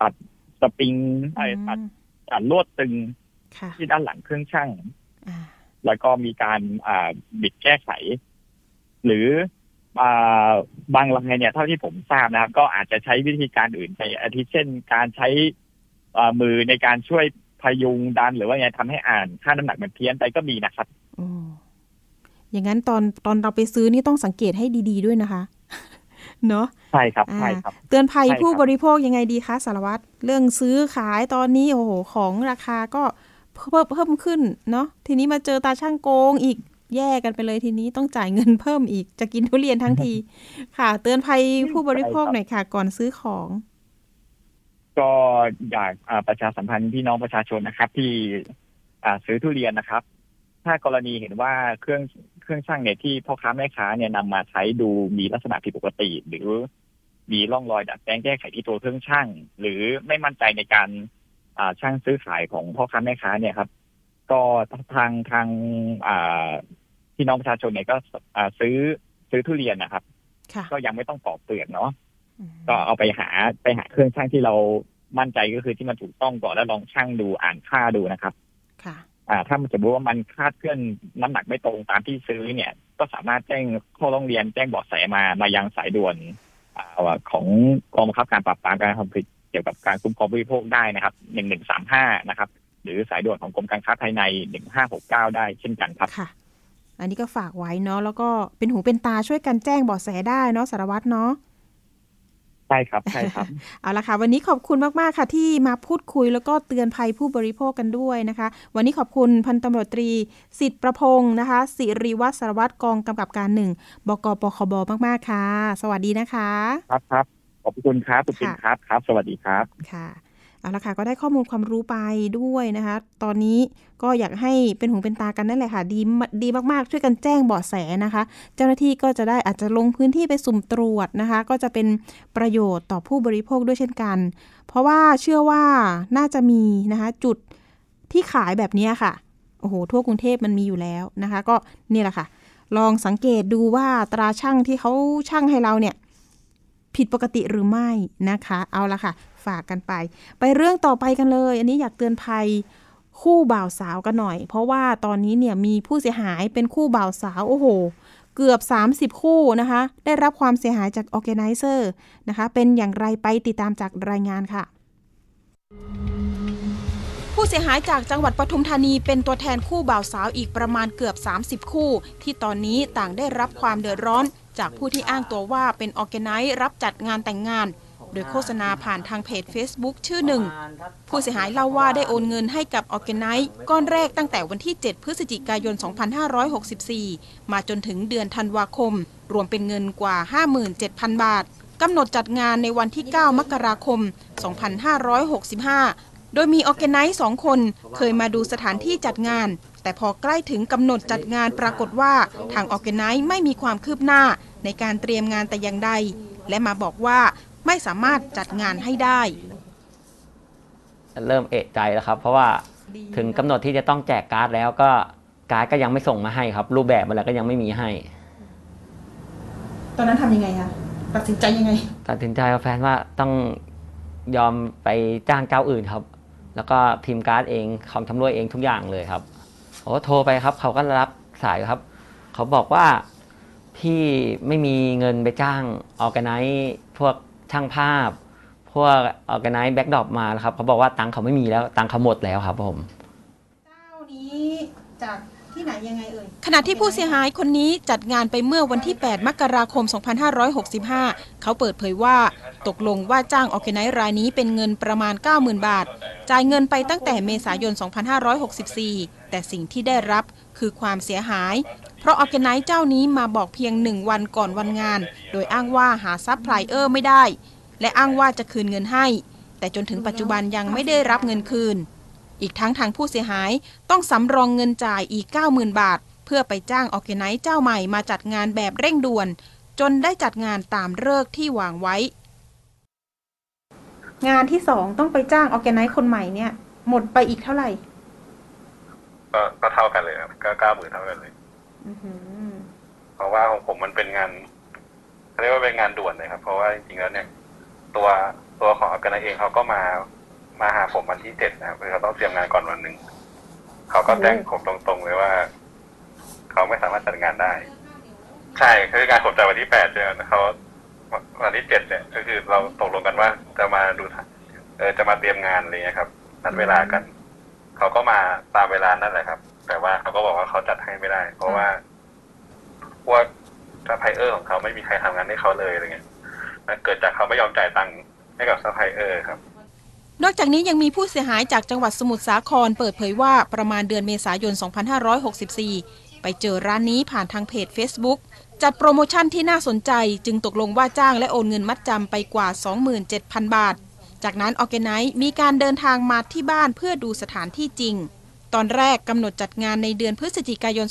ตัดสปริงไอ้ตัดตัดลวดตึงค่ะที่ด้านหลังเครื่องช่างอ่าแล้วก็มีการอ่าบิดแก้ไข หรืออ่าบางรายเนี่ยเท่าที่ผมทราบนะครับ ก็อาจจะใช้วิธีการอื่นไปอาทิเช่น การใช้อ่ามือในการช่วยพยุงดันหรือว่าไงทำให้อ่านค่าน้ำหนักมันเพี้ยนไปก็มีนะครับโอ้อย่างนั้นตอนตอนเราไปซื้อนี่ต้องสังเกตให้ดี ๆ ด้วยนะคะ เนาะใช่ครับอ่าใช่ครับ เตือนภัยใช่ครับผู้บริโภคยังไงดีคะสารวัตรเรื่องซื้อขายตอนนี้โอ้โหของราคาก็เพิ่มเพิ่มขึ้นเนาะทีนี้มาเจอตาช่างโกงอีกแย่กันไปเลยทีนี้ต้องจ่ายเงินเพิ่มอีกจะกินทุเรียนทั้งที ค่ะ เตือนภัยผู้บริโภคหน่อยค่ะ ก่อนซื้อของ ก็อยากอ่าประชาสัมพันธ์พี่น้องประชาชนนะครับ ที่อ่าซื้อทุเรียนนะครับ ถ้ากรณีเห็นว่าเครื่อง เครื่องช่างเนี่ยที่พ่อค้าแม่ค้าเนี่ยนำมาใช้ดูมีลักษณะผิดปกติ หรือมีร่องรอยดัดแปลงแก้ไขที่ตัวเครื่องช่าง หรือไม่มั่นใจในการอ่าช่างซื้อขายของพ่อค้าแม่ค้าเนี่ยครับ ก็ทางทางอ่าพี่น้องประชาชนเนี่ยก็อ่าซื้อซื้อทุเรียนนะครับค่ะก็ยังไม่ต้องปอกเปลือกเนาะอืมก็เอาไปหาไปหาเครื่องช่างที่เรามั่นใจก็คือที่มันถูกต้องก่อนแล้วลองช่างดูอ่านค่าดูนะครับ ค่ะ อ่าถ้ามันสมมติว่ามันคาดเคลื่อนน้ำหนักไม่ตรงตามที่ซื้อเนี่ย ก็สามารถแจ้งข้อร้องเรียนแจ้งเบาะแสมามายังสายด่วนอ่าของกองบังคับการปราบปรามการทำผิดเกี่ยวกับการคุ้มครองผู้บริโภคได้นะครับหนึ่งหนึ่งสามห้านะครับ หรือสายด่วนของกรมการค้าภายในหนึ่งห้าหกเก้าได้เช่นกันครับค่ะ อันนี้ก็ฝากไว้เนาะแล้วก็เป็นหูเป็นตาช่วยกันแจ้งเบาะแสได้เนาะสารวัตรเนาะ ช่ครับใช่ครับเอาละค่ะวันนี้ขอบคุณมาก ๆ ค่ะ ที่มาพูดคุยแล้วก็เตือนภัยผู้บริโภคกันด้วยนะคะ วันนี้ขอบคุณพันตำรวจตรีสิทธิประพงศ์นะคะสิริวัฒน์สารวัตรกองกำกับการหนึ่งบกปคบมาก ๆ ค่ะ สวัสดีนะคะ ครับครับขอบคุณครับคุณปิ่นค่ะครับครับ สวัสดีครับค่ะ เอาละค่ะก็ได้ข้อมูลความรู้ไปด้วยนะคะ ตอนนี้ก็อยากให้เป็นหูเป็นตากันนั่นแหละค่ะ ดีมดีมากๆ ช่วยกันแจ้งเบาะแสนะคะ เจ้าหน้าที่ก็จะได้อาจจะลงพื้นที่ไปสุ่มตรวจนะคะ ก็จะเป็นประโยชน์ต่อผู้บริโภคด้วยเช่นกัน เพราะว่าเชื่อว่าน่าจะมีนะคะจุดที่ขายแบบนี้ค่ะโอ้โหทั่วกรุงเทพมันมีอยู่แล้วนะคะ ก็นี่แหละค่ะ ลองสังเกตดูว่าตราช่างที่เขาช่างให้เราเนี่ยผิดปกติหรือไม่นะคะ เอาละค่ะ ฝากกันไป ไปเรื่องต่อไปกันเลย อันนี้อยากเตือนภัยคู่บ่าวสาวกันหน่อย เพราะว่าตอนนี้เนี่ยมีผู้เสียหายเป็นคู่บ่าวสาวโอ้โห เกือบ 30 คู่นะคะ ได้รับความเสียหายจากออแกไนเซอร์นะคะ เป็นอย่างไรไปติดตามจากรายงานค่ะ ผู้เสียหายจากจังหวัดปทุมธานีเป็นตัวแทนคู่บ่าวสาวอีกประมาณเกือบ 30 คู่ ที่ตอนนี้ต่างได้รับความเดือดร้อน จากผู้ที่อ้างตัวว่าเป็น organize รับจัดงานแต่งงาน โดยโฆษณาผ่านทางเพจ Facebook ชื่อหนึ่ง ผู้เสียหายเล่าว่าได้โอนเงินให้กับ organize ก้อนแรกตั้งแต่วันที่ 7 พฤศจิกายน 2564 มาจนถึงเดือนธันวาคม รวมเป็นเงินกว่า 57,000 บาทกำหนดจัดงานในวันที่ 9 มกราคม 2565โดยมี organize สองคนเคยมาดูสถานที่จัดงาน แต่พอใกล้ถึงกำหนดจัดงานปรากฏว่าทางออแกไนซ์ไม่มีความคืบหน้าในการเตรียมงานแต่อย่างใด และมาบอกว่า ไม่สามารถจัดงานให้ได้ เริ่มเอะใจแล้วครับ เพราะว่าถึงกำหนดที่จะต้องแจกการ์ดแล้วก็การ์ดก็ยังไม่ส่งมาให้ครับ รูปแบบอะไรก็ยังไม่มีให้ ตอนนั้นทำยังไงคะตัดสินใจยังไง ตัดสินใจกับแฟนว่าต้องยอมไปจ้างเจ้าอื่นครับ แล้วก็พิมพ์การ์ดเองของชำร่วยเองทุกอย่างเลยครับโอ้โทรไปครับ เขาก็รับสายครับ เขาบอกว่าพี่ไม่มีเงินไปจ้าง organize พวก ช่างภาพ พวก organize backdrop มาแล้วครับเขาบอกว่าตังค์เขาไม่มีแล้วตังค์เขาหมดแล้วครับผมเจ้านี้จากที่ไหนยังไงเอ่ยขณะที่ผู้เสียหายคนนี้จัดงานไปเมื่อวันที่ 8 มกราคม 2565 เขาเปิดเผยว่า ตกลงว่าจ้าง organize รายนี้เป็นเงินประมาณ 90,000 บาท จ่ายเงินไปตั้งแต่เมษายน 2564 แต่สิ่งที่ได้รับคือความเสียหาย เพราะ organize เจ้านี้มาบอกเพียงหนึ่งวันก่อนวันงาน โดยอ้างว่าหาซัพพลายเออร์ไม่ได้ และอ้างว่าจะคืนเงินให้ แต่จนถึงปัจจุบันยังไม่ได้รับเงินคืน อีกทั้งทางผู้เสียหายต้องสำรองเงินจ่ายอีก 90,000 บาท เพื่อไปจ้าง organize เจ้าใหม่มาจัดงานแบบเร่งด่วน จนได้จัดงานตามเลิกษ์ที่วางไว้ งานที่สองต้องไปจ้าง organize คนใหม่เนี่ย หมดไปอีกเท่าไหร่ก็ก็เท่ากันเลยครับก็เก้าหมื่นเท่ากันเลย เพราะว่าของผมมันเป็นงานเขาเรียกว่าเป็นงานด่วนเลยครับ เพราะว่าจริงๆแล้วเนี่ย ตัวตัวของ organize เองเขาก็มามาหาผมวันที่เจ็ดนะครับคือเขาต้องเตรียมงานก่อนวันหนึ่งเขาก็แจ้งผมตรงๆเลยว่า เขาไม่สามารถจัดงานได้ ใช่คืองานผมจัดวันที่แปดใช่ไหมเขาวันที่เจ็ดเนี่ย ก็คือเราตกลงกันว่าจะมาดูทางเออจะมาเตรียมงานอะไรเงี้ยครับนัดเวลากัน เขาก็มาตามเวลานั่นแหละครับ แต่ว่าเขาก็บอกว่าเขาจัดให้ไม่ได้ เพราะว่าพวกซัพพลายเออร์ของเขาไม่มีใครทำงานให้เขาเลยอะไรเงี้ยมันเกิดจากเขาไม่ยอมจ่ายตังค์ให้กับซัพพลายเออร์ครับ นอกจากนี้ยังมีผู้เสียหายจากจังหวัดสมุทรสาครเปิดเผยว่าประมาณเดือนเมษายน 2564 ไปเจอร้านนี้ผ่านทางเพจ Facebook จัดโปรโมชั่นที่น่าสนใจจึงตกลงว่าจ้างและโอนเงินมัดจำไปกว่า 27,000 บาท จากนั้นออแกไนซ์มีการเดินทางมาที่บ้านเพื่อดูสถานที่จริง ตอนแรกกำหนดจัดงานในเดือนพฤศจิกายน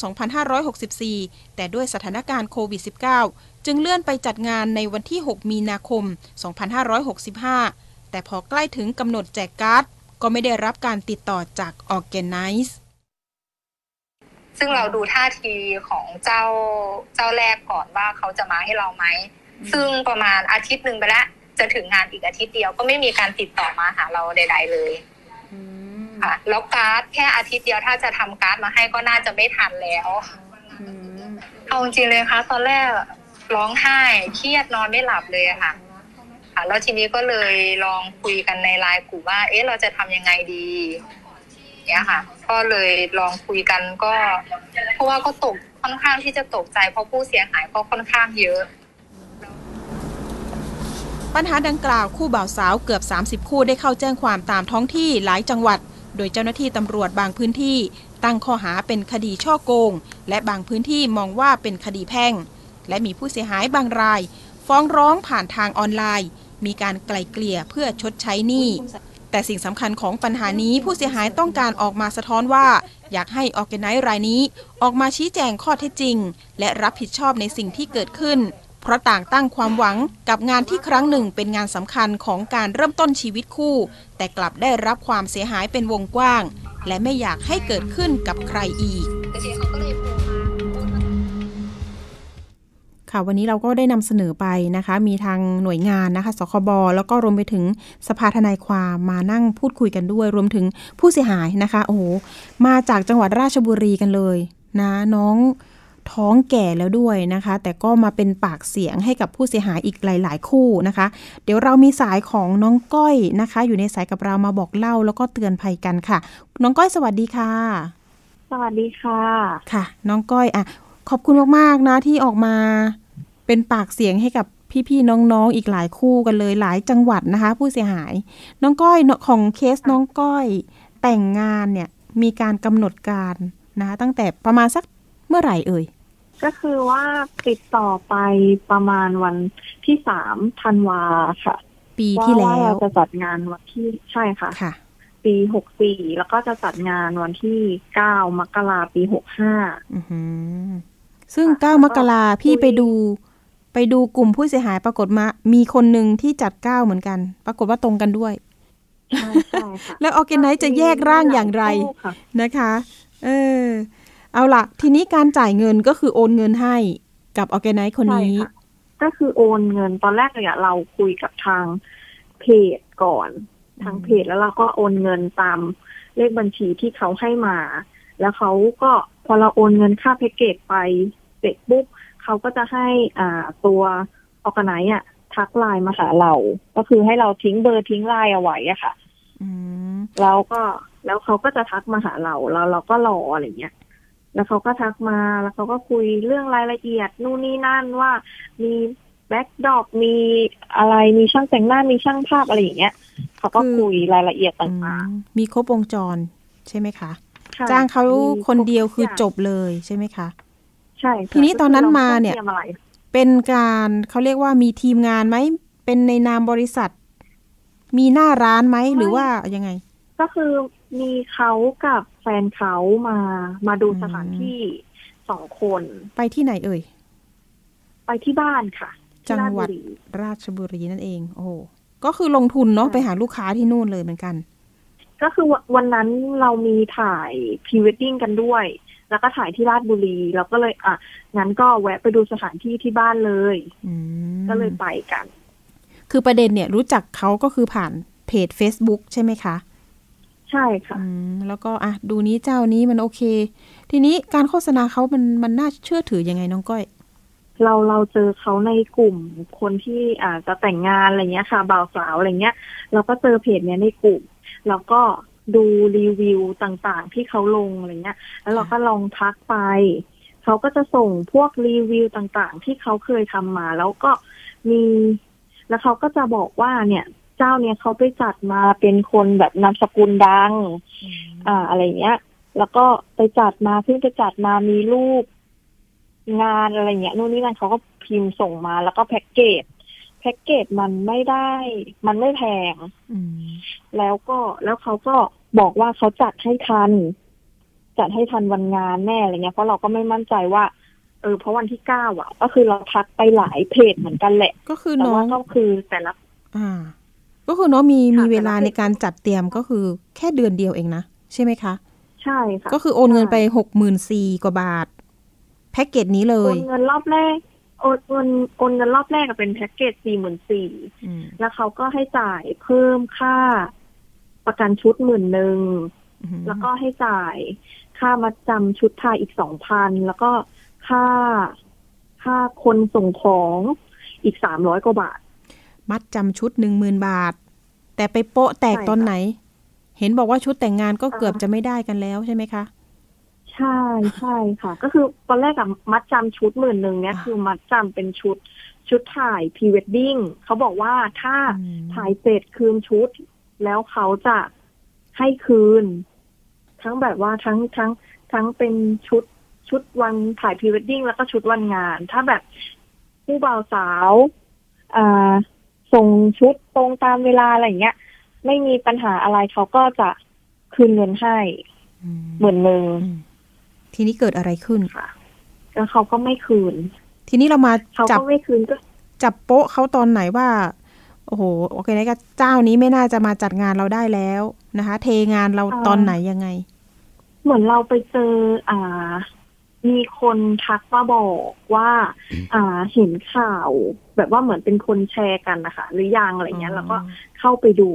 2564 แต่ด้วยสถานการณ์โควิด -19 จึงเลื่อนไปจัดงานในวันที่ 6 มีนาคม 2565 แต่พอใกล้ถึงกำหนดแจกการ์ด ก็ไม่ได้รับการติดต่อจาก organizeซึ่งเราดูท่าทีของเจ้าเจ้าแรกก่อนว่าเขาจะมาให้เราไหม ซึ่งประมาณอาทิตย์หนึ่งไปแล้ว จะถึงงานอีกอาทิตย์เดียวก็ไม่มีการติดต่อมาหาเราใด ๆ เลย ค่ะ แล้วการ์ดแค่อาทิตย์เดียวถ้าจะทำการ์ดมาให้ก็น่าจะไม่ทันแล้วเอาจริงๆเลยค่ะ ตอนแรกร้องไห้เครียดนอนไม่หลับเลยอะค่ะ ค่ะ แล้วทีนี้ก็เลยลองคุยกันในไลน์กลุ่มว่า เอ๊ะเราจะทำยังไงดีเนี่ยค่ะ ก็เลยลองคุยกันก็ เพราะว่าก็ตกค่อนข้างที่จะตกใจเพราะผู้เสียหายก็ค่อนข้างเยอะปัญหาดังกล่าวคู่บ่าวสาวเกือบ 30 คู่ได้เข้าแจ้งความตามท้องที่หลายจังหวัด โดยเจ้าหน้าที่ตำรวจบางพื้นที่ ตั้งข้อหาเป็นคดีช่อโกง และบางพื้นที่มองว่าเป็นคดีแพ่ง และมีผู้เสียหายบางราย ฟ้องร้องผ่านทางออนไลน์ มีการไกล่เกลี่ยเพื่อชดใช้หนี้แต่สิ่งสำคัญของปัญหานี้ผู้เสียหายต้องการออกมาสะท้อนว่า อยากให้ออแกไนซ์รายนี้ ออกมาชี้แจงข้อเท็จจริง และรับผิดชอบในสิ่งที่เกิดขึ้น เพราะต่างตั้งความหวังกับงานที่ครั้งหนึ่งเป็นงานสำคัญของการเริ่มต้นชีวิตคู่ แต่กลับได้รับความเสียหายเป็นวงกว้าง และไม่อยากให้เกิดขึ้นกับใครอีกค่ะวันนี้เราก็ได้นำเสนอไปนะคะ มีทางหน่วยงานนะคะสคบแล้วก็รวมไปถึงสภาทนายความมานั่งพูดคุยกันด้วย รวมถึงผู้เสียหายนะคะ โอ้โหมาจากจังหวัดราชบุรีกันเลยนะน้อง ท้องแก่แล้วด้วยนะคะ แต่ก็มาเป็นปากเสียงให้กับผู้เสียหายอีกหลาย ๆ คู่นะคะ เดี๋ยวเรามีสายของน้องก้อยนะคะ อยู่ในสายกับเรามาบอกเล่าแล้วก็เตือนภัยกันค่ะ น้องก้อยสวัสดีค่ะ สวัสดีค่ะ ค่ะ น้องก้อยอะขอบคุณมากๆนะที่ออกมาเป็นปากเสียงให้กับพี่ๆน้องๆ อีกหลายคู่กันเลยหลายจังหวัดนะคะ ผู้เสียหาย น้องก้อยของเคสน้องก้อย แต่งงานเนี่ยมีการกำหนดการนะคะตั้งแต่ประมาณสักเมื่อไหร่เอ่ย ก็คือว่าติดต่อไปประมาณวันที่สามธันวาค่ะ ปีที่แล้วเราจะจัดงานวันที่ใช่ค่ะค่ะ ปีหกสี่แล้วก็จะจัดงานวันที่เก้ามกราปีหกห้าอือหือซึ่งค่ะเก้าแล้วก็มกราพี่คุยไปดูไปดูกลุ่มผู้เสียหายปรากฏมา มีคนหนึ่งที่จัดเก้าเหมือนกัน ปรากฏว่าตรงกันด้วยใช่ใช่ค่ะแล้ว organize จะแยกร่างอย่างไรคู่ค่ะนะคะ เออ เอาล่ะทีนี้การจ่ายเงินก็คือโอนเงินให้กับ organize คนนี้ใช่ค่ะก็คือโอนเงินตอนแรกเนี่ยเราคุยกับทางเพจก่อน ทางเพจแล้วเราก็โอนเงินตามเลขบัญชีที่เขาให้มา แล้วเขาก็พอเราโอนเงินค่าแพ็กเกจไปเสร็จปุ๊บเขาก็จะให้อ่าตัว organize อะ ทักไลน์มาหาเรา ก็คือให้เราทิ้งเบอร์ทิ้งไลน์เอาไว้อะค่ะอืมแล้วก็แล้วเขาก็จะทักมาหาเราแล้วเราก็รออะไรเงี้ย แล้วเขาก็ทักมาแล้วเขาก็คุยเรื่องรายละเอียดนู่นนี่นั่นว่ามี backdrop มีอะไรมีช่างแต่งหน้ามีช่างภาพอะไรอย่างเงี้ยเขาก็คุยรายละเอียดอืต่างมมีครบวงจรใช่ไหมคะๆใช่จ้างเขามีคนเดียวคือทุกางจบเลยใช่ไหมคะ ใช่ค่ะทีนี้ตอนนั้นมาเนี่ยก็คือรไต้องตรีมอะไรเป็นการเขาเรียกว่ามีทีมงานไหม เป็นในนามบริษัท มีหน้าร้านไหมหรือว่ายังไง ก็คือมีเขากับ แฟนเขามามาดูอืมสถานที่สองคน ไปที่ไหนเอ่ย ไปที่บ้านค่ะที่จังหวัดราชบุรีราชบุรีนั่นเอง โอ้โหก็คือลงทุนเนาะใช่ไปหาลูกค้าที่นู่นเลยเหมือนกัน ก็คือวันวันนั้นเรามีถ่ายพรีเวดดิ้งกันด้วย แล้วก็ถ่ายที่ราชบุรีเราก็เลยอะงั้นก็แวะไปดูสถานที่ที่บ้านเลยอืมก็เลยไปกัน คือประเด็นเนี่ยรู้จักเขาก็คือผ่านเพจ Facebook ใช่ไหมคะ ใช่ค่ะอืมแล้วก็อะดูนี้เจ้านี้มันโอเค ทีนี้การโฆษณาเขามันมันน่าเชื่อถือยังไงน้องก้อย เราเราเจอเขาในกลุ่มคนที่อ่าจะแต่งงานอะไรเงี้ยค่ะบ่าวสาวอะไรเงี้ย เราก็เจอเพจเนี้ยในกลุ่ม แล้วก็ดูรีวิวต่างๆ ที่เขาลงอะไรเงี้ย แล้วเราก็ลองทักไป เขาก็จะส่งพวกรีวิวต่างๆ ที่เขาเคยทำมา แล้วก็มี แล้วเขาก็จะบอกว่าเนี่ย เจ้าเนี่ยเขาไปจัดมาเป็นคนแบบนามสกุลดัง อ่าอะไรเงี้ย แล้วก็ไปจัดมาเพิ่งไปจัดมามีรูปงานอะไรเงี้ยนู่นนี่นั่นเขาก็พิมพ์ส่งมา แล้วก็แพ็กเกจแพ็กเกจมันไม่ได้ มันไม่แพงอืมแล้วก็แล้วเขาก็บอกว่าเขาจัดให้ทัน จัดให้ทันวันงานแน่อะไรเงี้ยเพราะเราก็ไม่มั่นใจว่า เออเพราะวันที่เก้าอะ ก็คือเราทักไปหลายเพจเหมือนกันแหละ ก็คือแต่น้อว่างก็คือแต่ละอ่า ก็คือน้องมีค่ะมีเวลาแต่ละในการจัดเตรียมก็คือแค่เดือนเดียวเองนะ ใช่ไหมคะ ใช่ค่ะ ก็คือโอนเงินไปใช่หกหมื่นสี่กว่าบาท แพ็กเกจนี้เลโอยนเงินรอบแรกโอนเงินโอนเงินรอบแรกอะเป็นแพ็กเกจสี่หมื่นสี่อืมแล้วเขาก็ให้จ่ายเพิ่มค่าประกันชุดหมื่นหนึ่งอืมแล้วก็ให้จ่ายค่ามัดจำชุดไทยอีกสองพันแล้วก็ค่าค่าคนส่งของอีกสามร้อยกว่าบาท มัดจำชุดหนึ่งหมื่นบาท แต่ไปโป๊ะแตกใช่ตอนค่ะไหน เห็นบอกว่าชุดแต่งงานก็อ่าเกือบจะไม่ได้กันแล้วใช่ไหมคะใช่ใช่ค่ะ ก็คือตอนแรกอะมัดจำชุดหมื่นหนึ่งเนี่ยอ่าคือมัดจำเป็นชุดชุดถ่ายพรีเวดดิ้งเขาบอกว่าถ้าอืมถ่ายเสร็จคืนชุด แล้วเขาจะให้คืน ทั้งแบบว่าทั้งทั้งทั้งเป็นชุดชุดวันถ่ายพรีเวดดิ้งแล้วก็ชุดวันงาน ถ้าแบบผู้บ่าวสาวอ่า ส่งชุดตรงตามเวลาอะไรอย่างเงี้ย ไม่มีปัญหาอะไรเขาก็จะคืนเงินให้อืมหมื่นหนึ่งอืมทีนี้เกิดอะไรขึ้นค่ะแล้วเขาก็ไม่คืน ทีนี้เรามาเขาจับก็ไม่คืนก็จับโป๊ะเขาตอนไหนว่า โอ้โหโอเคนะก็เจ้านี้ไม่น่าจะมาจัดงานเราได้แล้วนะคะ เทงานเราตอนไหนยังไง เหมือนเราไปเจออ่า มีคนทักมาบอกว่า อ่าเห็นข่าว แบบว่าเหมือนเป็นคนแชร์กันนะคะหรือยังอะไรเงี้ย แล้วก็เข้าไปดู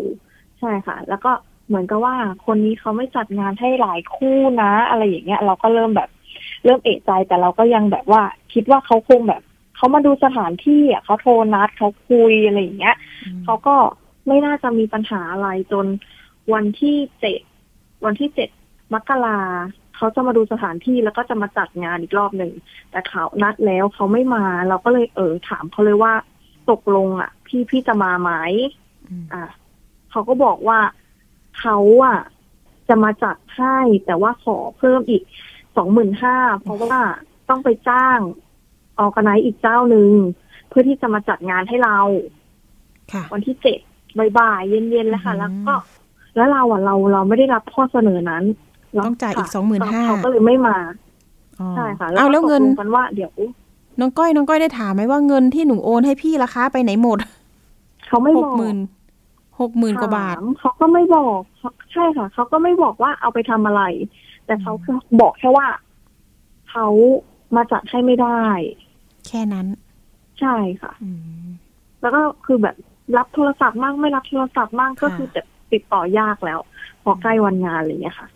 ใช่ค่ะ แล้วก็เหมือนกับว่าคนนี้เขาไม่จัดงานให้หลายคู่นะ อะไรอย่างเงี้ย เราก็เริ่มแบบ เริ่มเอะใจแต่เราก็ยังแบบว่า คิดว่าเขาคงแบบเขามาดูสถานที่อะเขาโทรนัดเขาคุยอะไรอย่างเงี้ยอืมเขาก็ไม่น่าจะมีปัญหาอะไรจนวันที่เจ็ดวันที่เจ็ดมกรา เขาจะมาดูสถานที่แล้วก็จะมาจัดงานอีกรอบหนึ่ง แต่เขานัดแล้วเขาไม่มา เราก็เลยเออถามเขาเลยว่า ตกลงอะ พี่พี่จะมาไหมอืมอะเขาก็บอกว่าเขาอะ จะมาจัดให้แต่ว่าขอเพิ่มอีกสองหมื่นห้าเพราะว่าต้องไปจ้างออกไนอีกเจ้าหนึ่งเพื่อที่จะมาจัดงานให้เราค่ะวันที่เจ็ดบ่ายๆเย็นๆแล้วค่ะอืมแล้วก็ แล้วเราอะเราเราไม่ได้รับข้อเสนอนั้นเร ต้องจ่ายอีกค่ะ25,000เขาก็เลยไม่มาอ๋อใช่ค่ะเอาแล้วก็ตกเงินลกันว่าเดี๋ยวน้องก้อยน้องก้อยได้ถามไหมว่าเงินที่หนูโอนให้พี่ราคาไปไหนหมด เขาไม่หบกอกหมื่นหกหมื่นกว่าบาทถมเขาก็ไม่บอกใช่ค่ะ เขาก็ไม่บอกว่าเอาไปทำอะไร แต่เขาบอกแค่ว่าเขามาจัดให้ไม่ได้ แค่นั้น ใช่ค่ะอืมแล้วก็คือแบบรับโทรศัพท์มั่งไม่รับโทรศัพท์มั่งค่ะก็คือจะติดต่อยากแล้ว พอใกล้วันงานอะไรอย่างเงี้ยค่ะ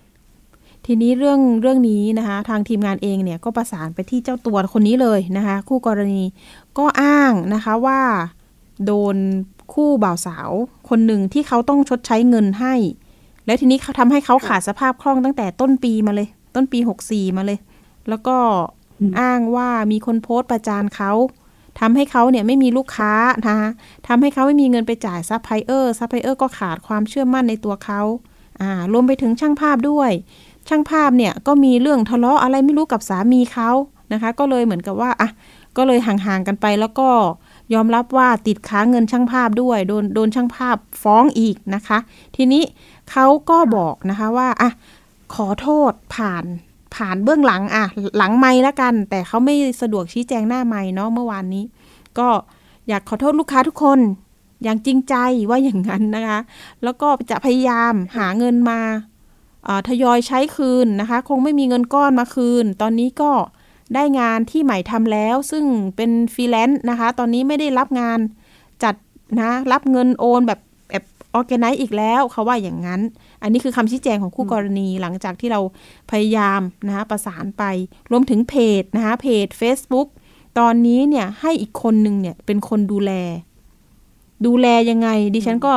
ทีนี้เรื่องเรื่องนี้นะคะ ทางทีมงานเองเนี่ยก็ประสานไปที่เจ้าตัวคนนี้เลยนะคะ คู่กรณีก็อ้างนะคะว่าโดนคู่บ่าวสาวคนหนึ่งที่เขาต้องชดใช้เงินให้ แล้วทีนี้เขาทำให้เขาขาดสภาพคล่องตั้งแต่ต้นปีมาเลย ต้นปี64มาเลย แล้วก็อืมอ้างว่ามีคนโพสต์ประจานเขาทำให้เขาเนี่ยไม่มีลูกค้านะคะทำให้เขาไม่มีเงินไปจ่าย supplier supplier ก็ขาดความเชื่อมั่นในตัวเขาอ่ารวมไปถึงช่างภาพด้วย ช่างภาพเนี่ยก็มีเรื่องทะเลาะอะไรไม่รู้กับสามีเขานะคะ ก็เลยเหมือนกับว่าอะก็เลยห่างๆกันไปแล้วก็ยอมรับว่าติดค้างเงินช่างภาพด้วยโดนโดนช่างภาพฟ้องอีกนะคะ ทีนี้เขาก็บอกนะคะว่าอะขอโทษผ่านผ่านเบื้องหลังอะหลังไม่ละกัน แต่เขาไม่สะดวกชี้แจงหน้าไม่เนาะเมื่อวานนี้ ก็อยากขอโทษลูกค้าทุกคน อย่างจริงใจว่าอย่างนั้นนะคะ แล้วก็จะพยายามหาเงินมา ทยอยใช้คืนนะคะ คงไม่มีเงินก้อนมาคืน ตอนนี้ก็ได้งานที่ใหม่ทำแล้ว ซึ่งเป็นฟรีแลนซ์นะคะ ตอนนี้ไม่ได้รับงานจัดนะรับเงินโอนแบบแบบ organize อีกแล้วเขาว่าอย่างนั้น อันนี้คือคำชี้แจงของคู่กรณีหลังจากที่เราพยายามนะคะประสานไปรวมถึงเพจนะคะเพจ Facebook ตอนนี้เนี่ยให้อีกคนหนึ่งเนี่ยเป็นคนดูแล ดูแลยังไง ดิฉันก็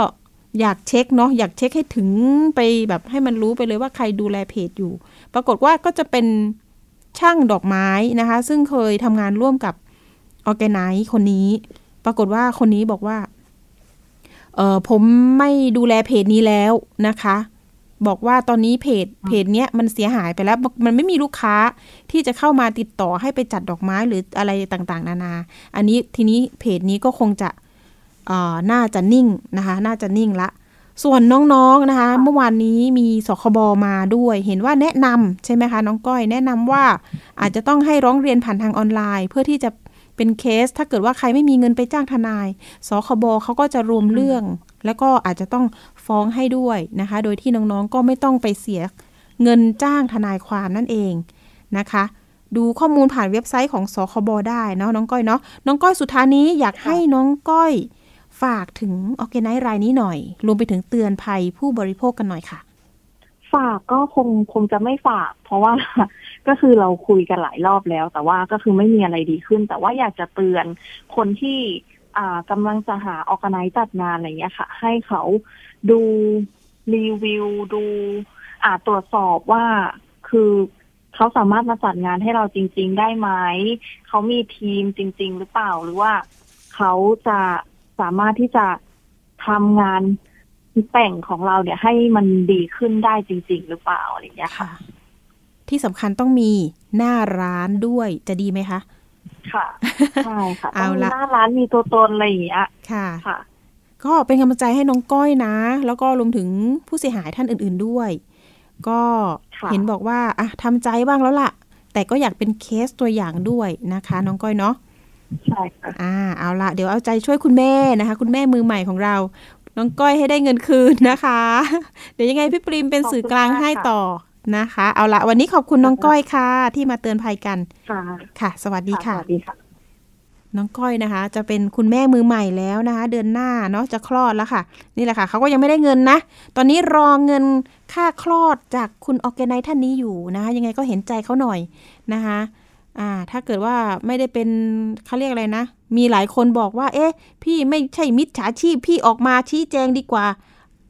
อยากเช็คเนาะอยากเช็คให้ถึงไปแบบให้มันรู้ไปเลยว่าใครดูแลเพจอยู่ ปรากฏว่าก็จะเป็นช่างดอกไม้นะคะ ซึ่งเคยทำงานร่วมกับออแกไนซ์คนนี้ ปรากฏว่าคนนี้บอกว่าเออผมไม่ดูแลเพจนี้แล้วนะคะ บอกว่าตอนนี้เพจเพจเนี้ยมันเสียหายไปแล้ว มันไม่มีลูกค้าที่จะเข้ามาติดต่อให้ไปจัดดอกไม้หรืออะไรต่างๆ นานา อันนี้ทีนี้เพจนี้ก็คงจะเอ่อ น่าจะนิ่งนะคะ น่าจะนิ่งละ ส่วนน้องๆนะคะ เมื่อวานนี้มีสคบมาด้วย เห็นว่าแนะนำใช่ไหมคะน้องก้อยแนะนำว่าอาจจะต้องให้ร้องเรียนผ่านทางออนไลน์ เพื่อที่จะเป็นเคส ถ้าเกิดว่าใครไม่มีเงินไปจ้างทนาย สคบเขาก็จะรวมเรื่อง แล้วก็อาจจะต้องฟ้องให้ด้วยนะคะ โดยที่น้องๆก็ไม่ต้องไปเสียเงินจ้างทนายความนั่นเองนะคะ ดูข้อมูลผ่านเว็บไซต์ของสคบได้เนาะน้องก้อยเนาะน้องก้อยสุดท้ายนี้อยากให้น้องก้อย ฝากถึงออแกไนซ์รายนี้หน่อย รวมไปถึงเตือนภัยผู้บริโภคกันหน่อยค่ะ ฝากก็คงคงจะไม่ฝาก เพราะว่าก็คือเราคุยกันหลายรอบแล้ว แต่ว่าก็คือไม่มีอะไรดีขึ้น แต่ว่าอยากจะเตือนคนที่อ่ากำลังจะหาออกไนจัดงานอะไรเงี้ยค่ะ ให้เขาดูรีวิวดูอ่าตรวจสอบว่าคือเขาสามารถมาจัดงานให้เราจริง ๆ ได้ไหม เขามีทีมจริง ๆ หรือเปล่าหรือว่าเขาจะ สามารถที่จะทำงานแต่งของเราเนี่ยให้มันดีขึ้นได้จริง ๆ หรือเปล่าอะไรอย่างเงี้ยค่ะค่ะที่สำคัญต้องมีหน้าร้านด้วยจะดีไหมคะค่ะใช่ค่ะเอาต้องมีละหน้าร้านมีตัวตนอะไรอย่างเงี้ยค่ะค่ะ ก็เป็นกำลังใจให้น้องก้อยนะ แล้วก็รวมถึงผู้เสียหายท่านอื่น ๆด้วย ก็ค่ะเห็นบอกว่าอะทำใจบ้างแล้วล่ะ แต่ก็อยากเป็นเคสตัวอย่างด้วยนะคะ น้องก้อยเนาะ ใช่ค่ะอ่าเอาละเดี๋ยวเอาใจช่วยคุณแม่นะคะ คุณแม่มือใหม่ของเรา น้องก้อยให้ได้เงินคืนนะคะ เดี๋ยวยังไงพี่ปริมเป็นสื่อกลางให้ต่อนะคะ เอาละวันนี้ขอบคุณน้องก้อยค่ะ ที่มาเตือนภัยกันค่ะค่ะ สวัสดีสค่ะวัสดีค่ะน้องก้อยนะคะ จะเป็นคุณแม่มือใหม่แล้วนะคะ เดือนหน้าเนาะจะคลอดแล้วค่ะ นี่แหละค่ะเขาก็ยังไม่ได้เงินนะ ตอนนี้รอเงินค่าคลอดจากคุณออแกไนท่านนี้อยู่นะคะ ยังไงก็เห็นใจเขาหน่อยนะคะ อ่า ถ้าเกิดว่าไม่ได้เป็นเขาเรียกอะไรนะ มีหลายคนบอกว่า เอ๊ะ พี่ไม่ใช่มิจฉาชีพ พี่ออกมาชี้แจงดีกว่า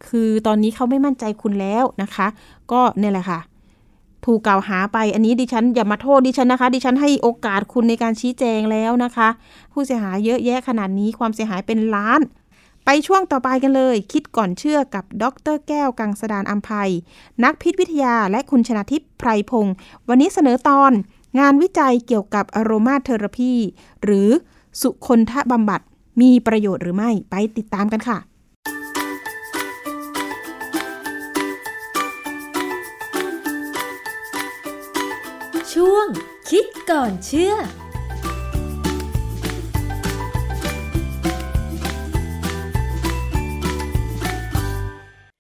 คือตอนนี้เขาไม่มั่นใจคุณแล้วนะคะ ก็เนี่ยแหละค่ะ ถูกกล่าวหาไป อันนี้ดิฉันอย่ามาโทษดิฉันนะคะ ดิฉันให้โอกาสคุณในการชี้แจงแล้วนะคะ ผู้เสียหายเยอะแยะขนาดนี้ ความเสียหายเป็นล้าน ไปช่วงต่อไปกันเลย คิดก่อนเชื่อกับ ดร แก้วกังสดานอัมภัย นักพิษวิทยาและคุณชนาทิพย์ไพรพงศ์วันนี้เสนอตอน งานวิจัยเกี่ยวกับอโรมาเทอราพีหรือสุคนทบำบัดมีประโยชน์หรือไม่ไปติดตามกันค่ะ ช่วงคิดก่อนเชื่อ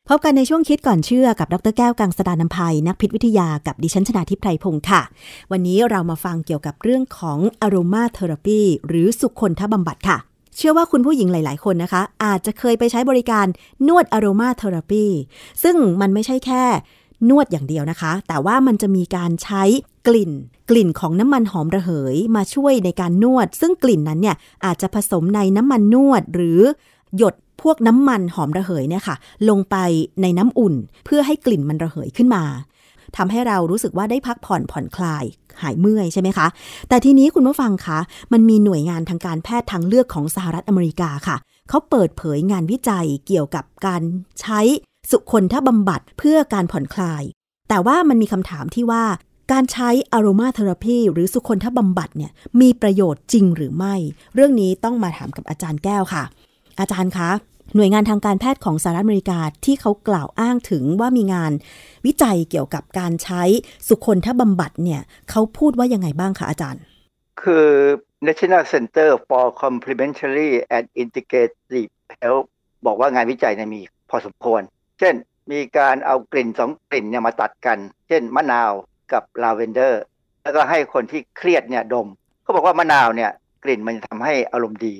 พบกันในช่วงคิดก่อนเชื่อกับดรแก้วกังสดานนภัยนักพิษวิทยากับดิฉันชนาทิพไพรพงศ์ค่ะ วันนี้เรามาฟังเกี่ยวกับเรื่องของอารมาเทอราปีหรือสุคนทบำบัดค่ะ เชื่อว่าคุณผู้หญิงหลาย ๆ คนนะคะ อาจจะเคยไปใช้บริการนวดอารมาเทอราปีซึ่งมันไม่ใช่แค่นวดอย่างเดียวนะคะ แต่ว่ามันจะมีการใช้กลิ่น กลิ่นของน้ำมันหอมระเหยมาช่วยในการนวด ซึ่งกลิ่นนั้นเนี่ยอาจจะผสมในน้ำมันนวดหรือหยด พวกน้ำมันหอมระเหยเนี่ยค่ะ ลงไปในน้ำอุ่น เพื่อให้กลิ่นมันระเหยขึ้นมาทำให้เรารู้สึกว่าได้พักผ่อนผ่อนคลาย หายเมื่อยใช่ไหมคะ แต่ทีนี้คุณผู้ฟังคะ มันมีหน่วยงานทางการแพทย์ทางเลือกของสหรัฐอเมริกาค่ะ เขาเปิดเผยงานวิจัยเกี่ยวกับการใช้สุคนทบำบัดเพื่อการผ่อนคลาย แต่ว่ามันมีคำถามที่ว่าการใช้อารมาเทอราพีหรือสุคนทบำบัดเนี่ยมีประโยชน์จริงหรือไม่ เรื่องนี้ต้องมาถามกับอาจารย์แก้วค่ะ อาจารย์คะ หน่วยงานทางการแพทย์ของสหรัฐอเมริกาที่เขากล่าวอ้างถึงว่ามีงานวิจัยเกี่ยวกับการใช้สุคนทบำบัดเนี่ยเขาพูดว่ายังไงบ้างคะอาจารย์ คือ National Center for Complementary and Integrative Health บอกว่างานวิจัยเนี่ยมีพอสมควร เช่น มีการเอากลิ่นสองกลิ่นเนี่ยมาตัดกัน เช่น มะนาวกับลาเวนเดอร์ แล้วก็ให้คนที่เครียดเนี่ยดม เขาบอกว่ามะนาวเนี่ยกลิ่นมันทำให้อารมณ์ดี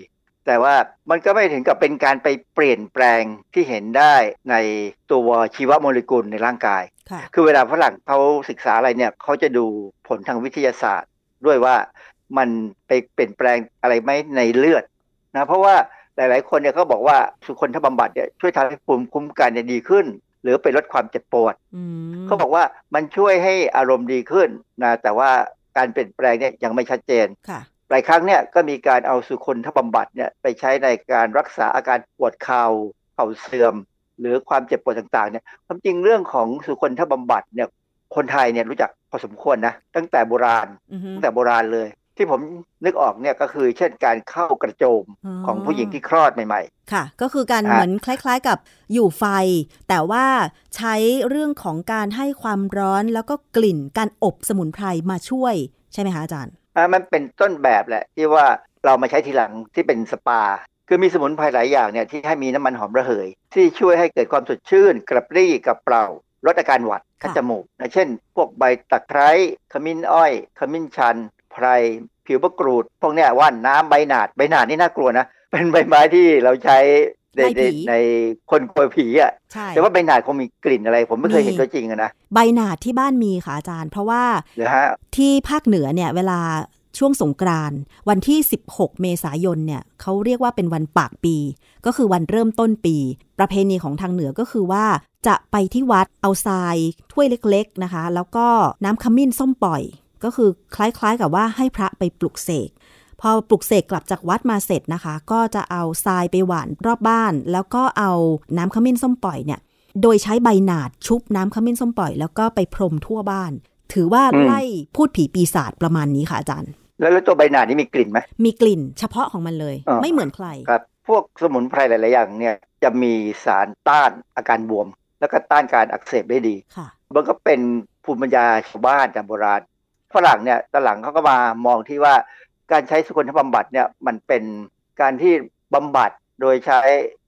แต่ว่ามันก็ไม่ถึงกับเป็นการไปเปลี่ยนแปลงที่เห็นได้ในตัวชีวโมเลกุลในร่างกายค่ะคือเวลาฝรั่งเขาศึกษาอะไรเนี่ยเขาจะดูผลทางวิทยาศาสตร์ ด้วยว่ามันไปเปลี่ยนแปลงอะไรไหมในเลือดนะเพราะว่าหลาย ๆ คนเนี่ยเขาบอกว่าสุคนทบำบัดเนี่ยช่วยทำให้ภูมิคุ้มกันเนี่ยดีขึ้น หรือไปลดความเจ็บปวดอืมเขาบอกว่ามันช่วยให้อารมณ์ดีขึ้นนะแต่ว่าการเปลี่ยนแปลงเนี่ยยังไม่ชัดเจนค่ะ หลายครั้งเนี่ยก็มีการเอาสุคนทบำบัดเนี่ยไปใช้ในการรักษาอาการปวดเข่าเข่าเสื่อม หรือความเจ็บปวดต่างๆเนี่ยความจริงเรื่องของสุคนทบำบัดเนี่ยคนไทยเนี่ยรู้จักพอสมควรนะตั้งแต่โบราณอือฮึตั้งแต่โบราณเลย ที่ผมนึกออกเนี่ยก็คือเช่นการเข้ากระโจมอ๋อของผู้หญิงที่คลอดใหม่ค่ะ ก็คือการอะเหมือนคล้าย ๆ กับอยู่ไฟ แต่ว่าใช้เรื่องของการให้ความร้อนแล้วก็กลิ่นการอบสมุนไพรมาช่วย ใช่ไหมคะอาจารย์ๆอะ มันเป็นต้นแบบแหละที่ว่าเรามาใช้ทีหลังที่เป็นสปา คือมีสมุนไพรหลายอย่างเนี่ยที่ให้มีน้ำมันหอมระเหย ที่ช่วยให้เกิดความสดชื่น กระปรี้กระเปร่าลดอาการหวัดคัดจมูกนะเช่น พวกใบตะไคร้ขมิ้นอ้อย ขมิ้นชัน ไพร ผิวมะกรูด พวกเนี้ยว่านน้ำใบหนาด ใบหนาดนี่น่ากลัวนะ เป็นใบไม้ที่เราใช้ ในไล่ในผีในคนกลัวผีอะใช่แต่ว่าใบหนาดคงมีกลิ่นอะไร ผมไม่เคยมีเห็นตัวจริงอะนะใบหนาดที่บ้านมีค่ะอาจารย์ เพราะว่าเดี๋ยวฮะที่ภาคเหนือเนี่ยเวลาช่วงสงกรานต์วันที่ 16 เมษายนเนี่ยเขาเรียกว่าเป็นวันปากปี ก็คือวันเริ่มต้นปี ประเพณีของทางเหนือก็คือว่า จะไปที่วัดเอาทรายถ้วยเล็ก ๆนะคะ แล้วก็น้ำขมิ้นส้มปล่อย ก็คือคล้ายๆกับว่าให้พระไปปลุกเสก พอปลุกเสกกลับจากวัดมาเสร็จนะคะ ก็จะเอาทรายไปหว่านรอบบ้าน แล้วก็เอาน้ำขมิ้นส้มปล่อยเนี่ย โดยใช้ใบหนาดชุบน้ำขมิ้นส้มปล่อย แล้วก็ไปพรมทั่วบ้าน ถือว่าอืมไล่พูดผีปีศาจประมาณนี้ค่ะอาจารย์แล้วแล้วตัวใบหนาดนี่มีกลิ่นไหมมีกลิ่น เฉพาะของมันเลยอ่าไม่เหมือนใครครับ พวกสมุนไพรหลาย ๆ อย่างเนี่ยจะมีสารต้านอาการบวม แล้วก็ต้านการอักเสบได้ดีค่ะมันก็เป็นภูมิปัญญาชาวบ้านแต่โบราณฝรั่งเนี่ยตอนหลังเขาก็มามองที่ว่า การใช้สุคนทบำบัดเนี่ยมันเป็นการที่บำบัดโดยใช้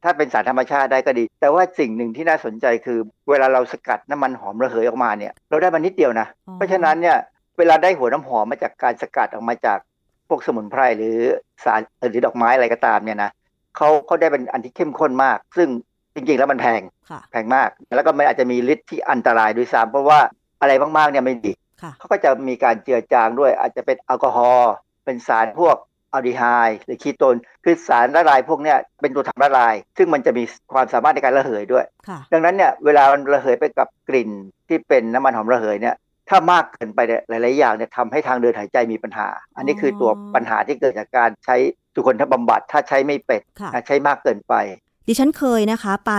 ถ้าเป็นสารธรรมชาติได้ก็ดี แต่ว่าสิ่งหนึ่งที่น่าสนใจคือ เวลาเราสกัดน้ำมันหอมระเหยออกมาเนี่ยเราได้มันนิดเดียวนะอ๋อเพราะฉะนั้นเนี่ยเวลาได้หัวน้ำหอมมาจากการสกัดออกมาจากพวกสมุนไพรหรือสารหรือดอกไม้อะไรก็ตามเนี่ยนะเขาเขาได้เป็นอันที่เข้มข้นมาก ซึ่งจริงๆแล้วมันแพงค่ะแพงมาก แล้วก็มันอาจจะมีฤทธิ์ที่อันตรายด้วยซ้ำเพราะว่าอะไรมากๆเนี่ยไม่ดีค่ะเขาก็จะมีการเจือจางด้วยอาจจะเป็นแอลกอฮอล์ เป็นสารพวกอัลดีไฮด์หรือคีโตนคือสารละลายพวกเนี้ยเป็นตัวทำละลาย ซึ่งมันจะมีความสามารถในการระเหยด้วยค่ะดังนั้นเนี่ยเวลามันระเหยไปกับกลิ่นที่เป็นน้ำมันหอมระเหยเนี่ยถ้ามากเกินไปเนี่ยหลาย ๆ อย่างเนี่ยทำให้ทางเดินหายใจมีปัญหา อันนี้คือตัวปัญหาที่เกิดจากการใช้สุคนทบำบัดถ้าใช้ไม่เป็ดค่ะใช้มากเกินไป ดิฉันเคยนะคะ ไป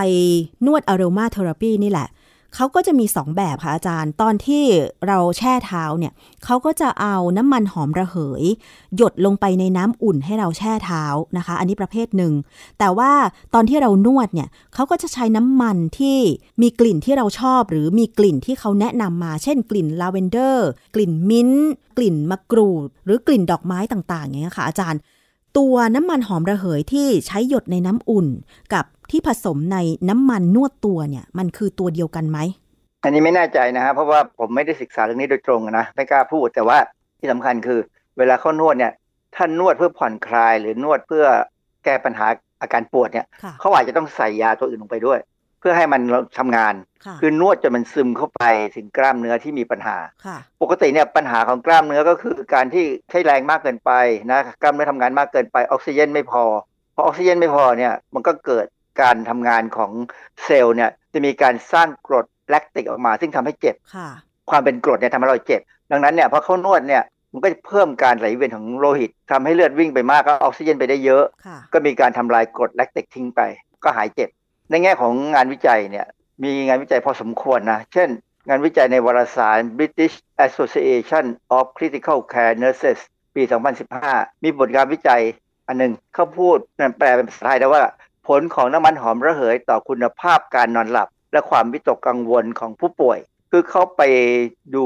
นวดอ r รมาเทอราปีนี่แหละ เขาก็จะมี 2 แบบค่ะอาจารย์ ตอนที่เราแช่เท้าเนี่ยเขาก็จะเอาน้ำมันหอมระเหย หยดลงไปในน้ำอุ่นให้เราแช่เท้านะคะ อันนี้ประเภทหนึ่ง แต่ว่าตอนที่เรานวดเนี่ยเขาก็จะใช้น้ำมันที่มีกลิ่นที่เราชอบ หรือมีกลิ่นที่เขาแนะนำมา เช่น กลิ่นลาเวนเดอร์ กลิ่นมิ้นท์กลิ่นมะกรูด หรือกลิ่นดอกไม้ต่างๆอย่างเงี้ยค่ะอาจารย์ ตัวน้ำมันหอมระเหยที่ใช้หยดในน้ำอุ่นกับ ที่ผสมในน้ำมันนวดตัวเนี่ย มันคือตัวเดียวกันไหม อันนี้ไม่แน่ใจนะฮะเพราะว่าผมไม่ได้ศึกษาเรื่องนี้โดยตรงนะไม่กล้าพูดแต่ว่าที่สำคัญคือ เวลาเขานวดเนี่ยท่านนวดเพื่อผ่อนคลายหรือนวดเพื่อแก้ปัญหาอาการปวดเนี่ยค่ะเขาอาจจะต้องใส่ยาตัวอื่นลงไปด้วย เพื่อให้มันทำงานค่ะคือนวดจนมันซึมเข้าไปถึงกล้ามเนื้อที่มีปัญหาค่ะปกติเนี่ยปัญหาของกล้ามเนื้อก็คือการที่ใช้แรงมากเกินไปนะกล้ามเนื้อทำงานมากเกินไปออกซิเจนไม่พอพอออกซิเจนไม่พอเนี่ยมันก็เกิด การทำงานของเซลล์เนี่ยจะมีการสร้างกรดแลคติกออกมา ซึ่งทำให้เจ็บค่ะความเป็นกรดเนี่ยทำให้เราเจ็บ ดังนั้นเนี่ยพอเข้านวดเนี่ยมันก็จะเพิ่มการไหลเวียนของโลหิตทำให้เลือดวิ่งไปมากก็ออกซิเจนไปได้เยอะค่ะก็มีการทำลายกรดแลคติกทิ้งไป ก็หายเจ็บ ในแง่ของงานวิจัยเนี่ยมีงานวิจัยพอสมควรนะ เช่น งานวิจัยในวารสาร British Association of Critical Care Nurses ปี 2015 มีบทการวิจัยอันหนึ่งเขาพูดนั่นแปลเป็นภาษาไทยได้ว่า ผลของน้ำมันหอมระเหยต่อคุณภาพการนอนหลับ และความวิตกกังวลของผู้ป่วย คือเขาไปดู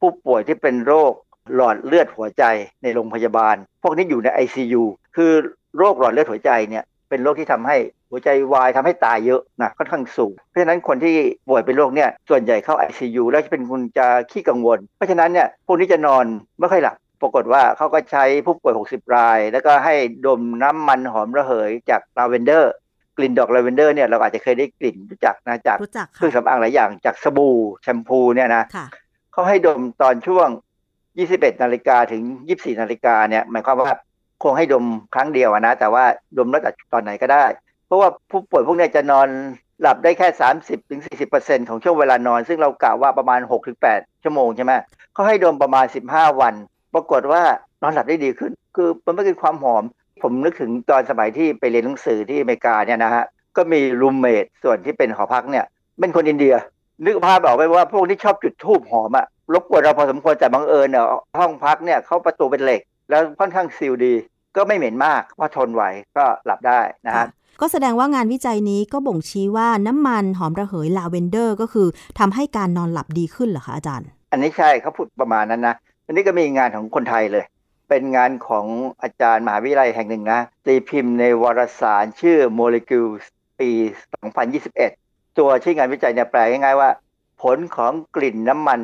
ผู้ป่วยที่เป็นโรคหลอดเลือดหัวใจในโรงพยาบาล พวกนี้อยู่ใน ICU คือโรคหลอดเลือดหัวใจเนี่ยเป็นโรคที่ทำให้หัวใจวายทำให้ตายเยอะนะค่อนข้างสูง เพราะฉะนั้นคนที่ป่วยเป็นโรคเนี่ยส่วนใหญ่เข้า ICU แล้วจะเป็นคนจะขี้กังวล เพราะฉะนั้นเนี่ยพวกนี้จะนอนไม่ค่อยหลับ ปรากฏว่าเขาก็ใช้ผู้ป่วย 60 ราย แล้วก็ให้ดมน้ำมันหอมระเหยจากลาเวนเดอร์กลิ่นดอกลาเวนเดอร์เนี่ยเราอาจจะเคยได้กลิ่นรู้จักนะจากรู้จักเครื่องค่ะสำอางหลายอย่างจากสบู่แชมพูเนี่ยนะค่ะเขาให้ดมตอนช่วง 21 นาฬิกาถึง 24 นาฬิกาเนี่ยหมายความว่าคงให้ดมครั้งเดียวอะนะ แต่ว่าดมแล้วแต่ตอนไหนก็ได้ เพราะว่าผู้ป่วยพวกเนี้ยจะนอนหลับได้แค่ 30ถึง40ของช่วงเวลานอน ซึ่งเรากล่าวว่าประมาณ6ถึง8ชั่วโมงใช่ไหมเขาให้ดมประมาณ 15 วัน ปรากฏว่านอนหลับได้ดีขึ้น คือมันไม่คือความหอม ผมนึกถึงตอนสมัยที่ไปเรียนหนังสือที่อเมริกาเนี่ยนะฮะก็มีรูมเมทส่วนที่เป็นหอพักเนี่ยเป็นคนอินเดีย นึกภาพออกไหมว่าพวกที่ชอบจุดธูปหอมอะรบกวนเราพอสมควรแต่บังเอิญเนี่ยห้องพักเนี่ยเขาประตูเป็นเหล็ก แล้วค่อนข้างซีลดี ก็ไม่เหม็นมากเพราะทนไหวก็หลับได้นะฮะก็แสดงว่างานวิจัยนี้ก็บ่งชี้ว่าน้ำมันหอมระเหยลาเวนเดอร์ ก็คือทำให้การนอนหลับดีขึ้นเหรอคะอาจารย์ อันนี้ใช่เขาพูดประมาณนั้นนะ อันนี้ก็มีงานของคนไทยเลย เป็นงานของอาจารย์มหาวิทยาลัยแห่งหนึ่งนะตีพิมพ์ในวารสารชื่อ Molecules ปี 2021 ตัวชื่องานวิจัยเนี่ยแปลง่ายๆว่า ผลของกลิ่นน้ำมัน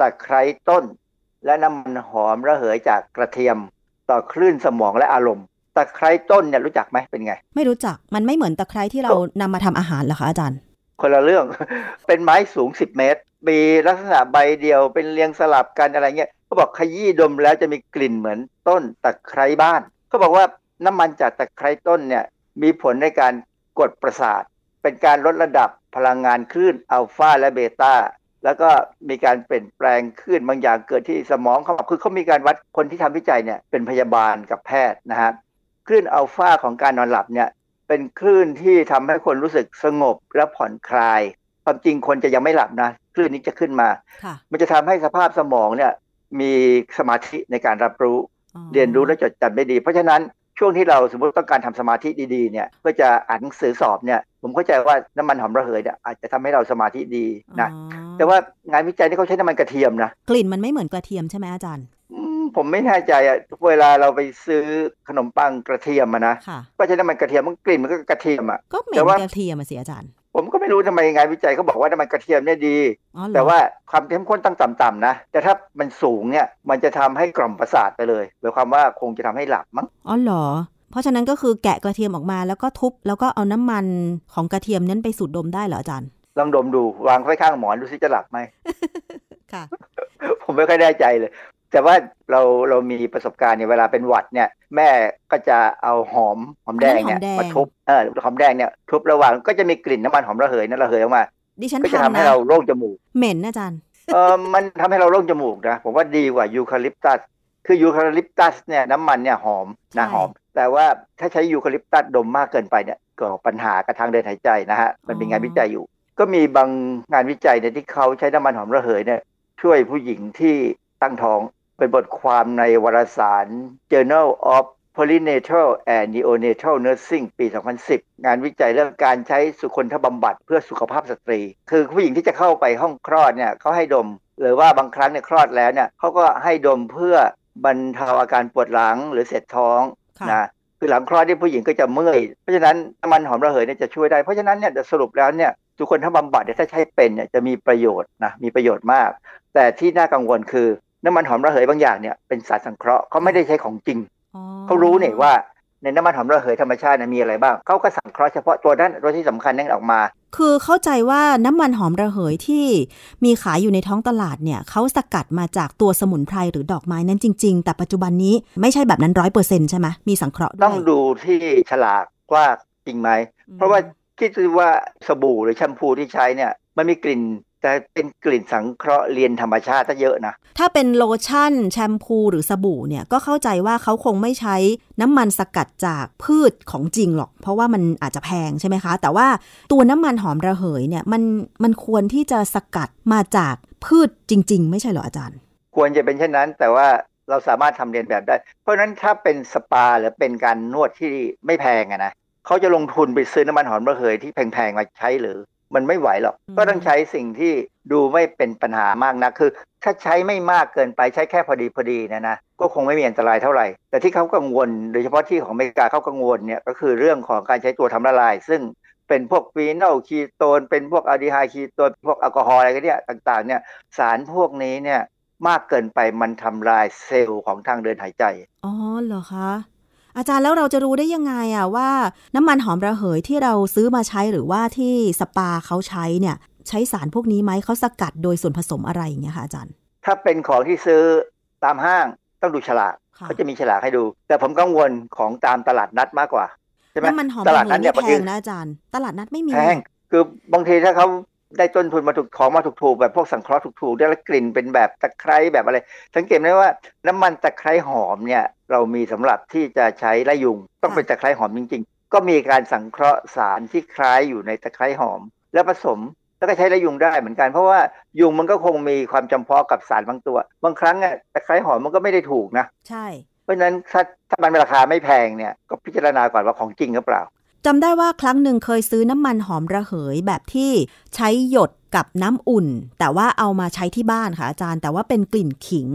ตะไคร้ต้น และน้ำมันหอมระเหยจากกระเทียม ต่อคลื่นสมองและอารมณ์ตะไคร้ต้นเนี่ยรู้จักไหมเป็นไง ไม่รู้จักมันไม่เหมือนตะไคร้ที่เรานำมาทำอาหารเหรอคะอาจารย์ คนละเรื่องเป็นไม้สูง 10 เมตร มีลักษณะใบเดียวเป็นเรียงสลับกันอะไรเงี้ย เขาบอกขยี้ดมแล้วจะมีกลิ่นเหมือนต้นตะไคร้บ้านเขาบอกว่าน้ำมันจากตะไคร้ต้นเนี่ยมีผลในการกดประสาท เป็นการลดระดับพลังงานคลื่นอัลฟาและเบต้าแล้วก็มีการเปลี่ยนแปลงคลื่นบางอย่างเกิดที่สมองเขาบอกคือเขามีการวัดคนที่ทำวิจัยเนี่ยเป็นพยาบาลกับแพทย์นะฮะคลื่นอัลฟาของการนอนหลับเนี่ยเป็นคลื่นที่ทำให้คนรู้สึกสงบและผ่อนคลาย ความจริงคนจะยังไม่หลับนะคลื่นนี้จะขึ้นมาค่ะมันจะทำให้สภาพสมองเนี่ย มีสมาธิในการรับรู้ เรียนรู้และจดจำได้ดี เพราะฉะนั้นช่วงที่เราสมมติต้องการทำสมาธิดีๆเนี่ยเพื่อจะอ่านหนังสือสอบเนี่ยผมเข้าใจว่าน้ำมันหอมระเหยเนี่ยอาจจะทำให้เราสมาธิดีนะอ๋อแต่ว่างานวิจัยนี่เขาใช้น้ำมันกระเทียมนะกลิ่นมันไม่เหมือนกระเทียมใช่ไหมอาจารย์อืมผมไม่แน่ใจอะเวลาเราไปซื้อขนมปังกระเทียมอะนะค่ะก็ใช้น้ำมันกระเทียมมันกลิ่นมันก็กระเทียมอะก็เหม็แต่นว่ากระเทียมอะสิอาจารย์ ผมก็ไม่รู้ทำไมงานวิจัยเขาบอกว่าน้ำมันกระเทียมเนี่ยดีอ๋อเหรอแต่ว่าความเข้มข้นต้องต่ำๆนะ แต่ถ้ามันสูงเนี่ยมันจะทำให้กล่อมประสาทไปเลยหมายความว่าคงจะทำให้หลับมั้งอ๋อเหรอ เพราะฉะนั้นก็คือแกะกระเทียมออกมาแล้วก็ทุบแล้วก็เอาน้ำมันของกระเทียมนั้นไปสูดดมได้เหรออาจารย์ลองดมดูวางไว้ข้างหมอนดูสิจะหลับไหมค่ะ ผมไม่ค่อยแน่ใจเลย แต่ว่าเราเรามีประสบการณ์เนี่ยเวลาเป็นหวัดเนี่ยแม่ก็จะเอาหอมหอมแดงเนี่ยอันนี้หอมแดงมาทุบเออหอมแดงเนี่ยทุบระหว่างก็จะมีกลิ่นน้ำมันหอมระเหยนั่นระเหยออกมาดิฉันก็จะทำทำให้นะเราโล่งจมูก เหม็นนะอาจารย์เออมันทำให้เราโล่งจมูกนะผมว่าดีกว่ายูคาลิปตัสคือยูคาลิปตัสเนี่ยน้ำมันเนี่ยหอมนะใช่หอม แต่ว่าถ้าใช้ยูคาลิปตัสดมมากเกินไปเนี่ยก็ปัญหากระทางเดินหายใจนะฮะมันเป็นงานวิจัยอยู่ ก็มีบางงานวิจัยเนี่ยที่เขาใช้น้ำมันหอมระเหยเนี่ยช่วยผู้หญิงที่ตั้งท้อง เป็นบทความในวารสาร Journal of Perinatal and Neonatal Nursing ปี 2010 งานวิจัยเรื่องการใช้สุคนทบำบัดเพื่อสุขภาพสตรี คือผู้หญิงที่จะเข้าไปห้องคลอดเนี่ยเขาให้ดม หรือว่าบางครั้งเนี่ยคลอดแล้วเนี่ยเขาก็ให้ดมเพื่อบรรเทาอาการปวดหลังหรือเสร็จท้องค่ะนะคือหลังคลอดที่ผู้หญิงก็จะเมื่อย เพราะฉะนั้นน้ำมันหอมระเหยเนี่ยจะช่วยได้ เพราะฉะนั้นเนี่ยสรุปแล้วเนี่ยทุกคนถ้าบำบัดเนี่ยถ้าใช้เป็นเนี่ยจะมีประโยชน์นะมีประโยชน์มาก แต่ที่น่ากังวลคือ น้ำมันหอมระเหยบางอย่างเนี่ยเป็นสารสังเคราะห์เขาไม่ได้ใช้ของจริงเขารู้เนี่ยว่าในน้ำมันหอมระเหยธรรมชาติมีอะไรบ้างเขาก็สังเคราะห์เฉพาะตัวนั้นตัวที่สำคัญนั่นออกมา คือเข้าใจว่าน้ำมันหอมระเหยที่มีขายอยู่ในท้องตลาดเนี่ยเขาสกัดมาจากตัวสมุนไพรหรือดอกไม้นั้นจริง ๆ แต่ปัจจุบันนี้ไม่ใช่แบบนั้นร้อยเปอร์เซ็นต์ใช่ไหมมีสังเคราะห์ต้องดูที่ฉลากว่าจริงไหม เพราะว่าคิดว่าสบู่หรือแชมพูที่ใช้เนี่ยมันมีกลิ่น แต่เป็นกลิ่นสังเคราะห์เรียนธรรมชาติเยอะนะ ถ้าเป็นโลชั่น แชมพูหรือสบู่เนี่ย ก็เข้าใจว่าเขาคงไม่ใช้น้ำมันสกัดจากพืชของจริงหรอก เพราะว่ามันอาจจะแพงใช่ไหมคะ แต่ว่าตัวน้ำมันหอมระเหยเนี่ยมันมันควรที่จะสกัดมาจากพืชจริง ๆ ไม่ใช่เหรออาจารย์ ควรจะเป็นเช่นนั้น แต่ว่าเราสามารถทำเรียนแบบได้ เพราะฉะนั้นถ้าเป็นสปาหรือเป็นการนวดที่ไม่แพงอะนะเขาจะลงทุนไปซื้อน้ำมันหอมระเหยที่แพงๆมาใช้หรือ มันไม่ไหวหรอก ก็ต้องใช้สิ่งที่ดูไม่เป็นปัญหามากนะคือ ถ้าใช้ไม่มากเกินไปใช้แค่พอดีพอดีนะนะก็คงไม่มีอันตรายเท่าไหร่ แต่ที่เขากังวล โดยเฉพาะที่ของอเมริกาเขากังวลเนี่ยก็คือเรื่องของการใช้ตัวทำละลาย ซึ่งเป็นพวกฟีนอลคีโตน เป็นพวกอัลดีไฮด์คีโตนพวกแอลกอฮอล์อะไรกันเนี่ยต่างๆเนี่ยสารพวกนี้เนี่ยมากเกินไปมันทำลายเซลล์ของทางเดินหายใจ อ๋อเหรอคะ อาจารย์แล้วเราจะรู้ได้ยังไงอะว่าน้ำมันหอมระเหยที่เราซื้อมาใช้หรือว่าที่สปาเขาใช้เนี่ยใช้สารพวกนี้ไหมเขาสกัดโดยส่วนผสมอะไรอย่างเงี้ยค่ะอาจารย์ ถ้าเป็นของที่ซื้อตามห้างต้องดูฉลากเขาจะมีฉลากให้ดู แต่ผมกังวลของตามตลาดนัดมากกว่าใช่ไหมน้ำมันหอมระเหยนี่แพงนะอาจารย์ ตลาดนัดไม่มีแพงคือบางทีถ้าเขา ได้ต้นทุนมาถูกของมาถูกๆแบบพวกสังเคราะห์ถูกๆได้แล้วกลิ่นเป็นแบบตะไคร้แบบอะไร สังเกตได้ว่าน้ำมันตะไคร้หอมเนี่ย เรามีสำหรับที่จะใช้ไล่ยุงต้องเป็นตะไคร้หอมจริง ๆ ก็มีการสังเคราะห์สารที่คล้ายอยู่ในตะไคร้หอม แล้วผสมแล้วก็ใช้ไล่ยุงได้เหมือนกัน เพราะว่ายุงมันก็คงมีความจำเพาะกับสารบางตัว บางครั้งอะตะไคร้หอมมันก็ไม่ได้ถูกนะใช่เพราะฉะนั้นถ้าถ้ามันราคาไม่แพงเนี่ยก็พิจารณาก่อนว่าของจริงหรือเปล่า จำได้ว่าครั้งหนึ่งเคยซื้อน้ำมันหอมระเหยแบบที่ใช้หยดกับน้ำอุ่น แต่ว่าเอามาใช้ที่บ้านค่ะอาจารย์ แต่ว่าเป็นกลิ่นขิง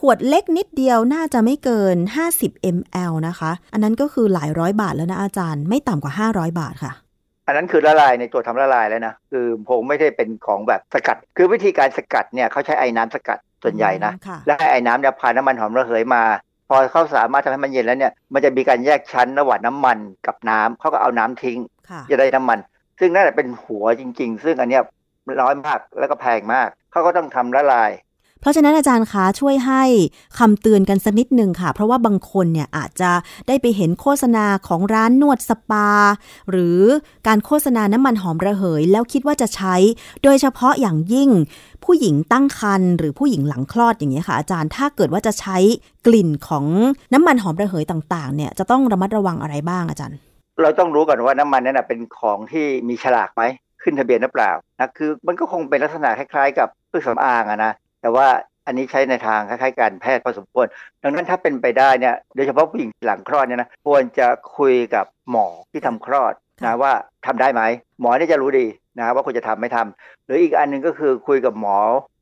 ขวดเล็กนิดเดียวน่าจะไม่เกิน 50 ml นะคะ อันนั้นก็คือหลายร้อยบาทแล้วนะอาจารย์ ไม่ต่ำกว่า 500 บาทค่ะ อันนั้นคือละลายในตัวทำละลายแล้วนะคือผมไม่ได้เป็นของแบบสกัด คือวิธีการสกัดเนี่ยเขาใช้ไอ้น้ำสกัดส่วนใหญ่นะ และไอ้น้ำเนี่ยพาน้ำมันหอมระเหยมา พอเขาสามารถทำให้มันเย็นแล้วเนี่ยมันจะมีการแยกชั้นระหว่างน้ามันกับน้ำเขาก็เอาน้ำทิ้งจะได้น้ำมัน ซึ่งนั่นเป็นหัวจริง ๆ ซึ่งอันเนี้ยร้อยมากแล้วก็แพงมากเขาก็ต้องทำละลาย เพราะฉะนั้นอาจารย์คะช่วยให้คำเตือนกันสักนิดหนึ่งค่ะ เพราะว่าบางคนเนี่ยอาจจะได้ไปเห็นโฆษณาของร้านนวดสปา หรือการโฆษณาน้ำมันหอมระเหย แล้วคิดว่าจะใช้ โดยเฉพาะอย่างยิ่ง ผู้หญิงตั้งครรภ์หรือผู้หญิงหลังคลอดอย่างเงี้ค่ะ อาจารย์ถ้าเกิดว่าจะใช้กลิ่นของน้ำมันหอมระเหยต่างๆ เนี่ยจะต้องระมัดระวังอะไรบ้างอาจารย์ เราต้องรู้ก่อนว่าน้ำมันนั้นเป็นของที่มีฉลากไหมขึ้นทะเบียนหรือเปล่านะคือมันก็คงเป็นลักษณะคล้ายๆ กับเครื่องสำอางอะนะ แต่ว่าอันนี้ใช้ในทางคล้ายๆการแพทย์พอสมควร ดังนั้นถ้าเป็นไปได้เนี่ยโดยเฉพาะผู้หญิงหลังคลอดเนี่ยนะควรจะคุยกับหมอที่ทำคลอดนะว่าทำได้ไหมหมอนี่จะรู้ดีนะว่าควรจะทำไม่ทำหรืออีกอันหนึ่งก็คือคุยกับหมอ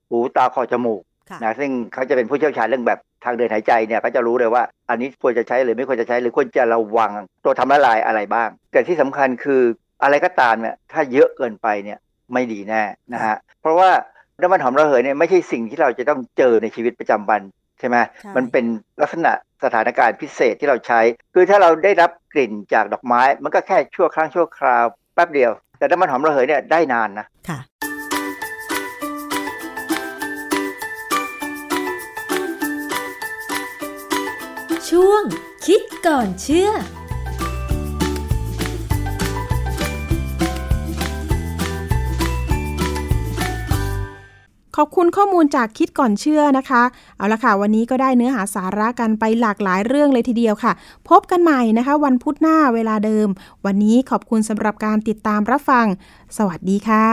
หูตาคอจมูกนะซึ่งเขาจะเป็นผู้เชี่ยวชาญเรื่องแบบทางเดินหายใจเนี่ยก็จะรู้เลยว่า อันนี้ควรจะใช้หรือไม่ควรจะใช้หรือควรจะระวังตัวทำละลายอะไรบ้าง แต่ที่สำคัญคืออะไรก็ตามเนี่ยถ้าเยอะเกินไปเนี่ยไม่ดีแน่นะฮะเพราะว่า น้ำมันหอมระเหยเนี่ยไม่ใช่สิ่งที่เราจะต้องเจอในชีวิตประจำวันใช่ไหมมันเป็นลักษณะสถานการณ์พิเศษที่เราใช้ คือถ้าเราได้รับกลิ่นจากดอกไม้ มันก็แค่ชั่วครั้งชั่วคราวแป๊บเดียว แต่น้ำมันหอมระเหยเนี่ยได้นานนะค่ะช่วงคิดก่อนเชื่อ ขอบคุณข้อมูลจากคิดก่อนเชื่อนะคะ เอาละค่ะ วันนี้ก็ได้เนื้อหาสาระกันไปหลากหลายเรื่องเลยทีเดียวค่ะ พบกันใหม่นะคะ วันพุธหน้าเวลาเดิม วันนี้ขอบคุณสำหรับการติดตามรับฟัง สวัสดีค่ะ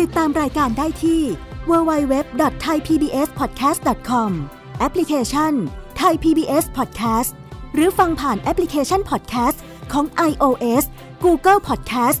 ติดตามรายการได้ที่ www.thaipbspodcast.com แอปพลิเคชัน Thai PBS Podcast หรือฟังผ่านแอปพลิเคชัน Podcast ของ iOS Google Podcast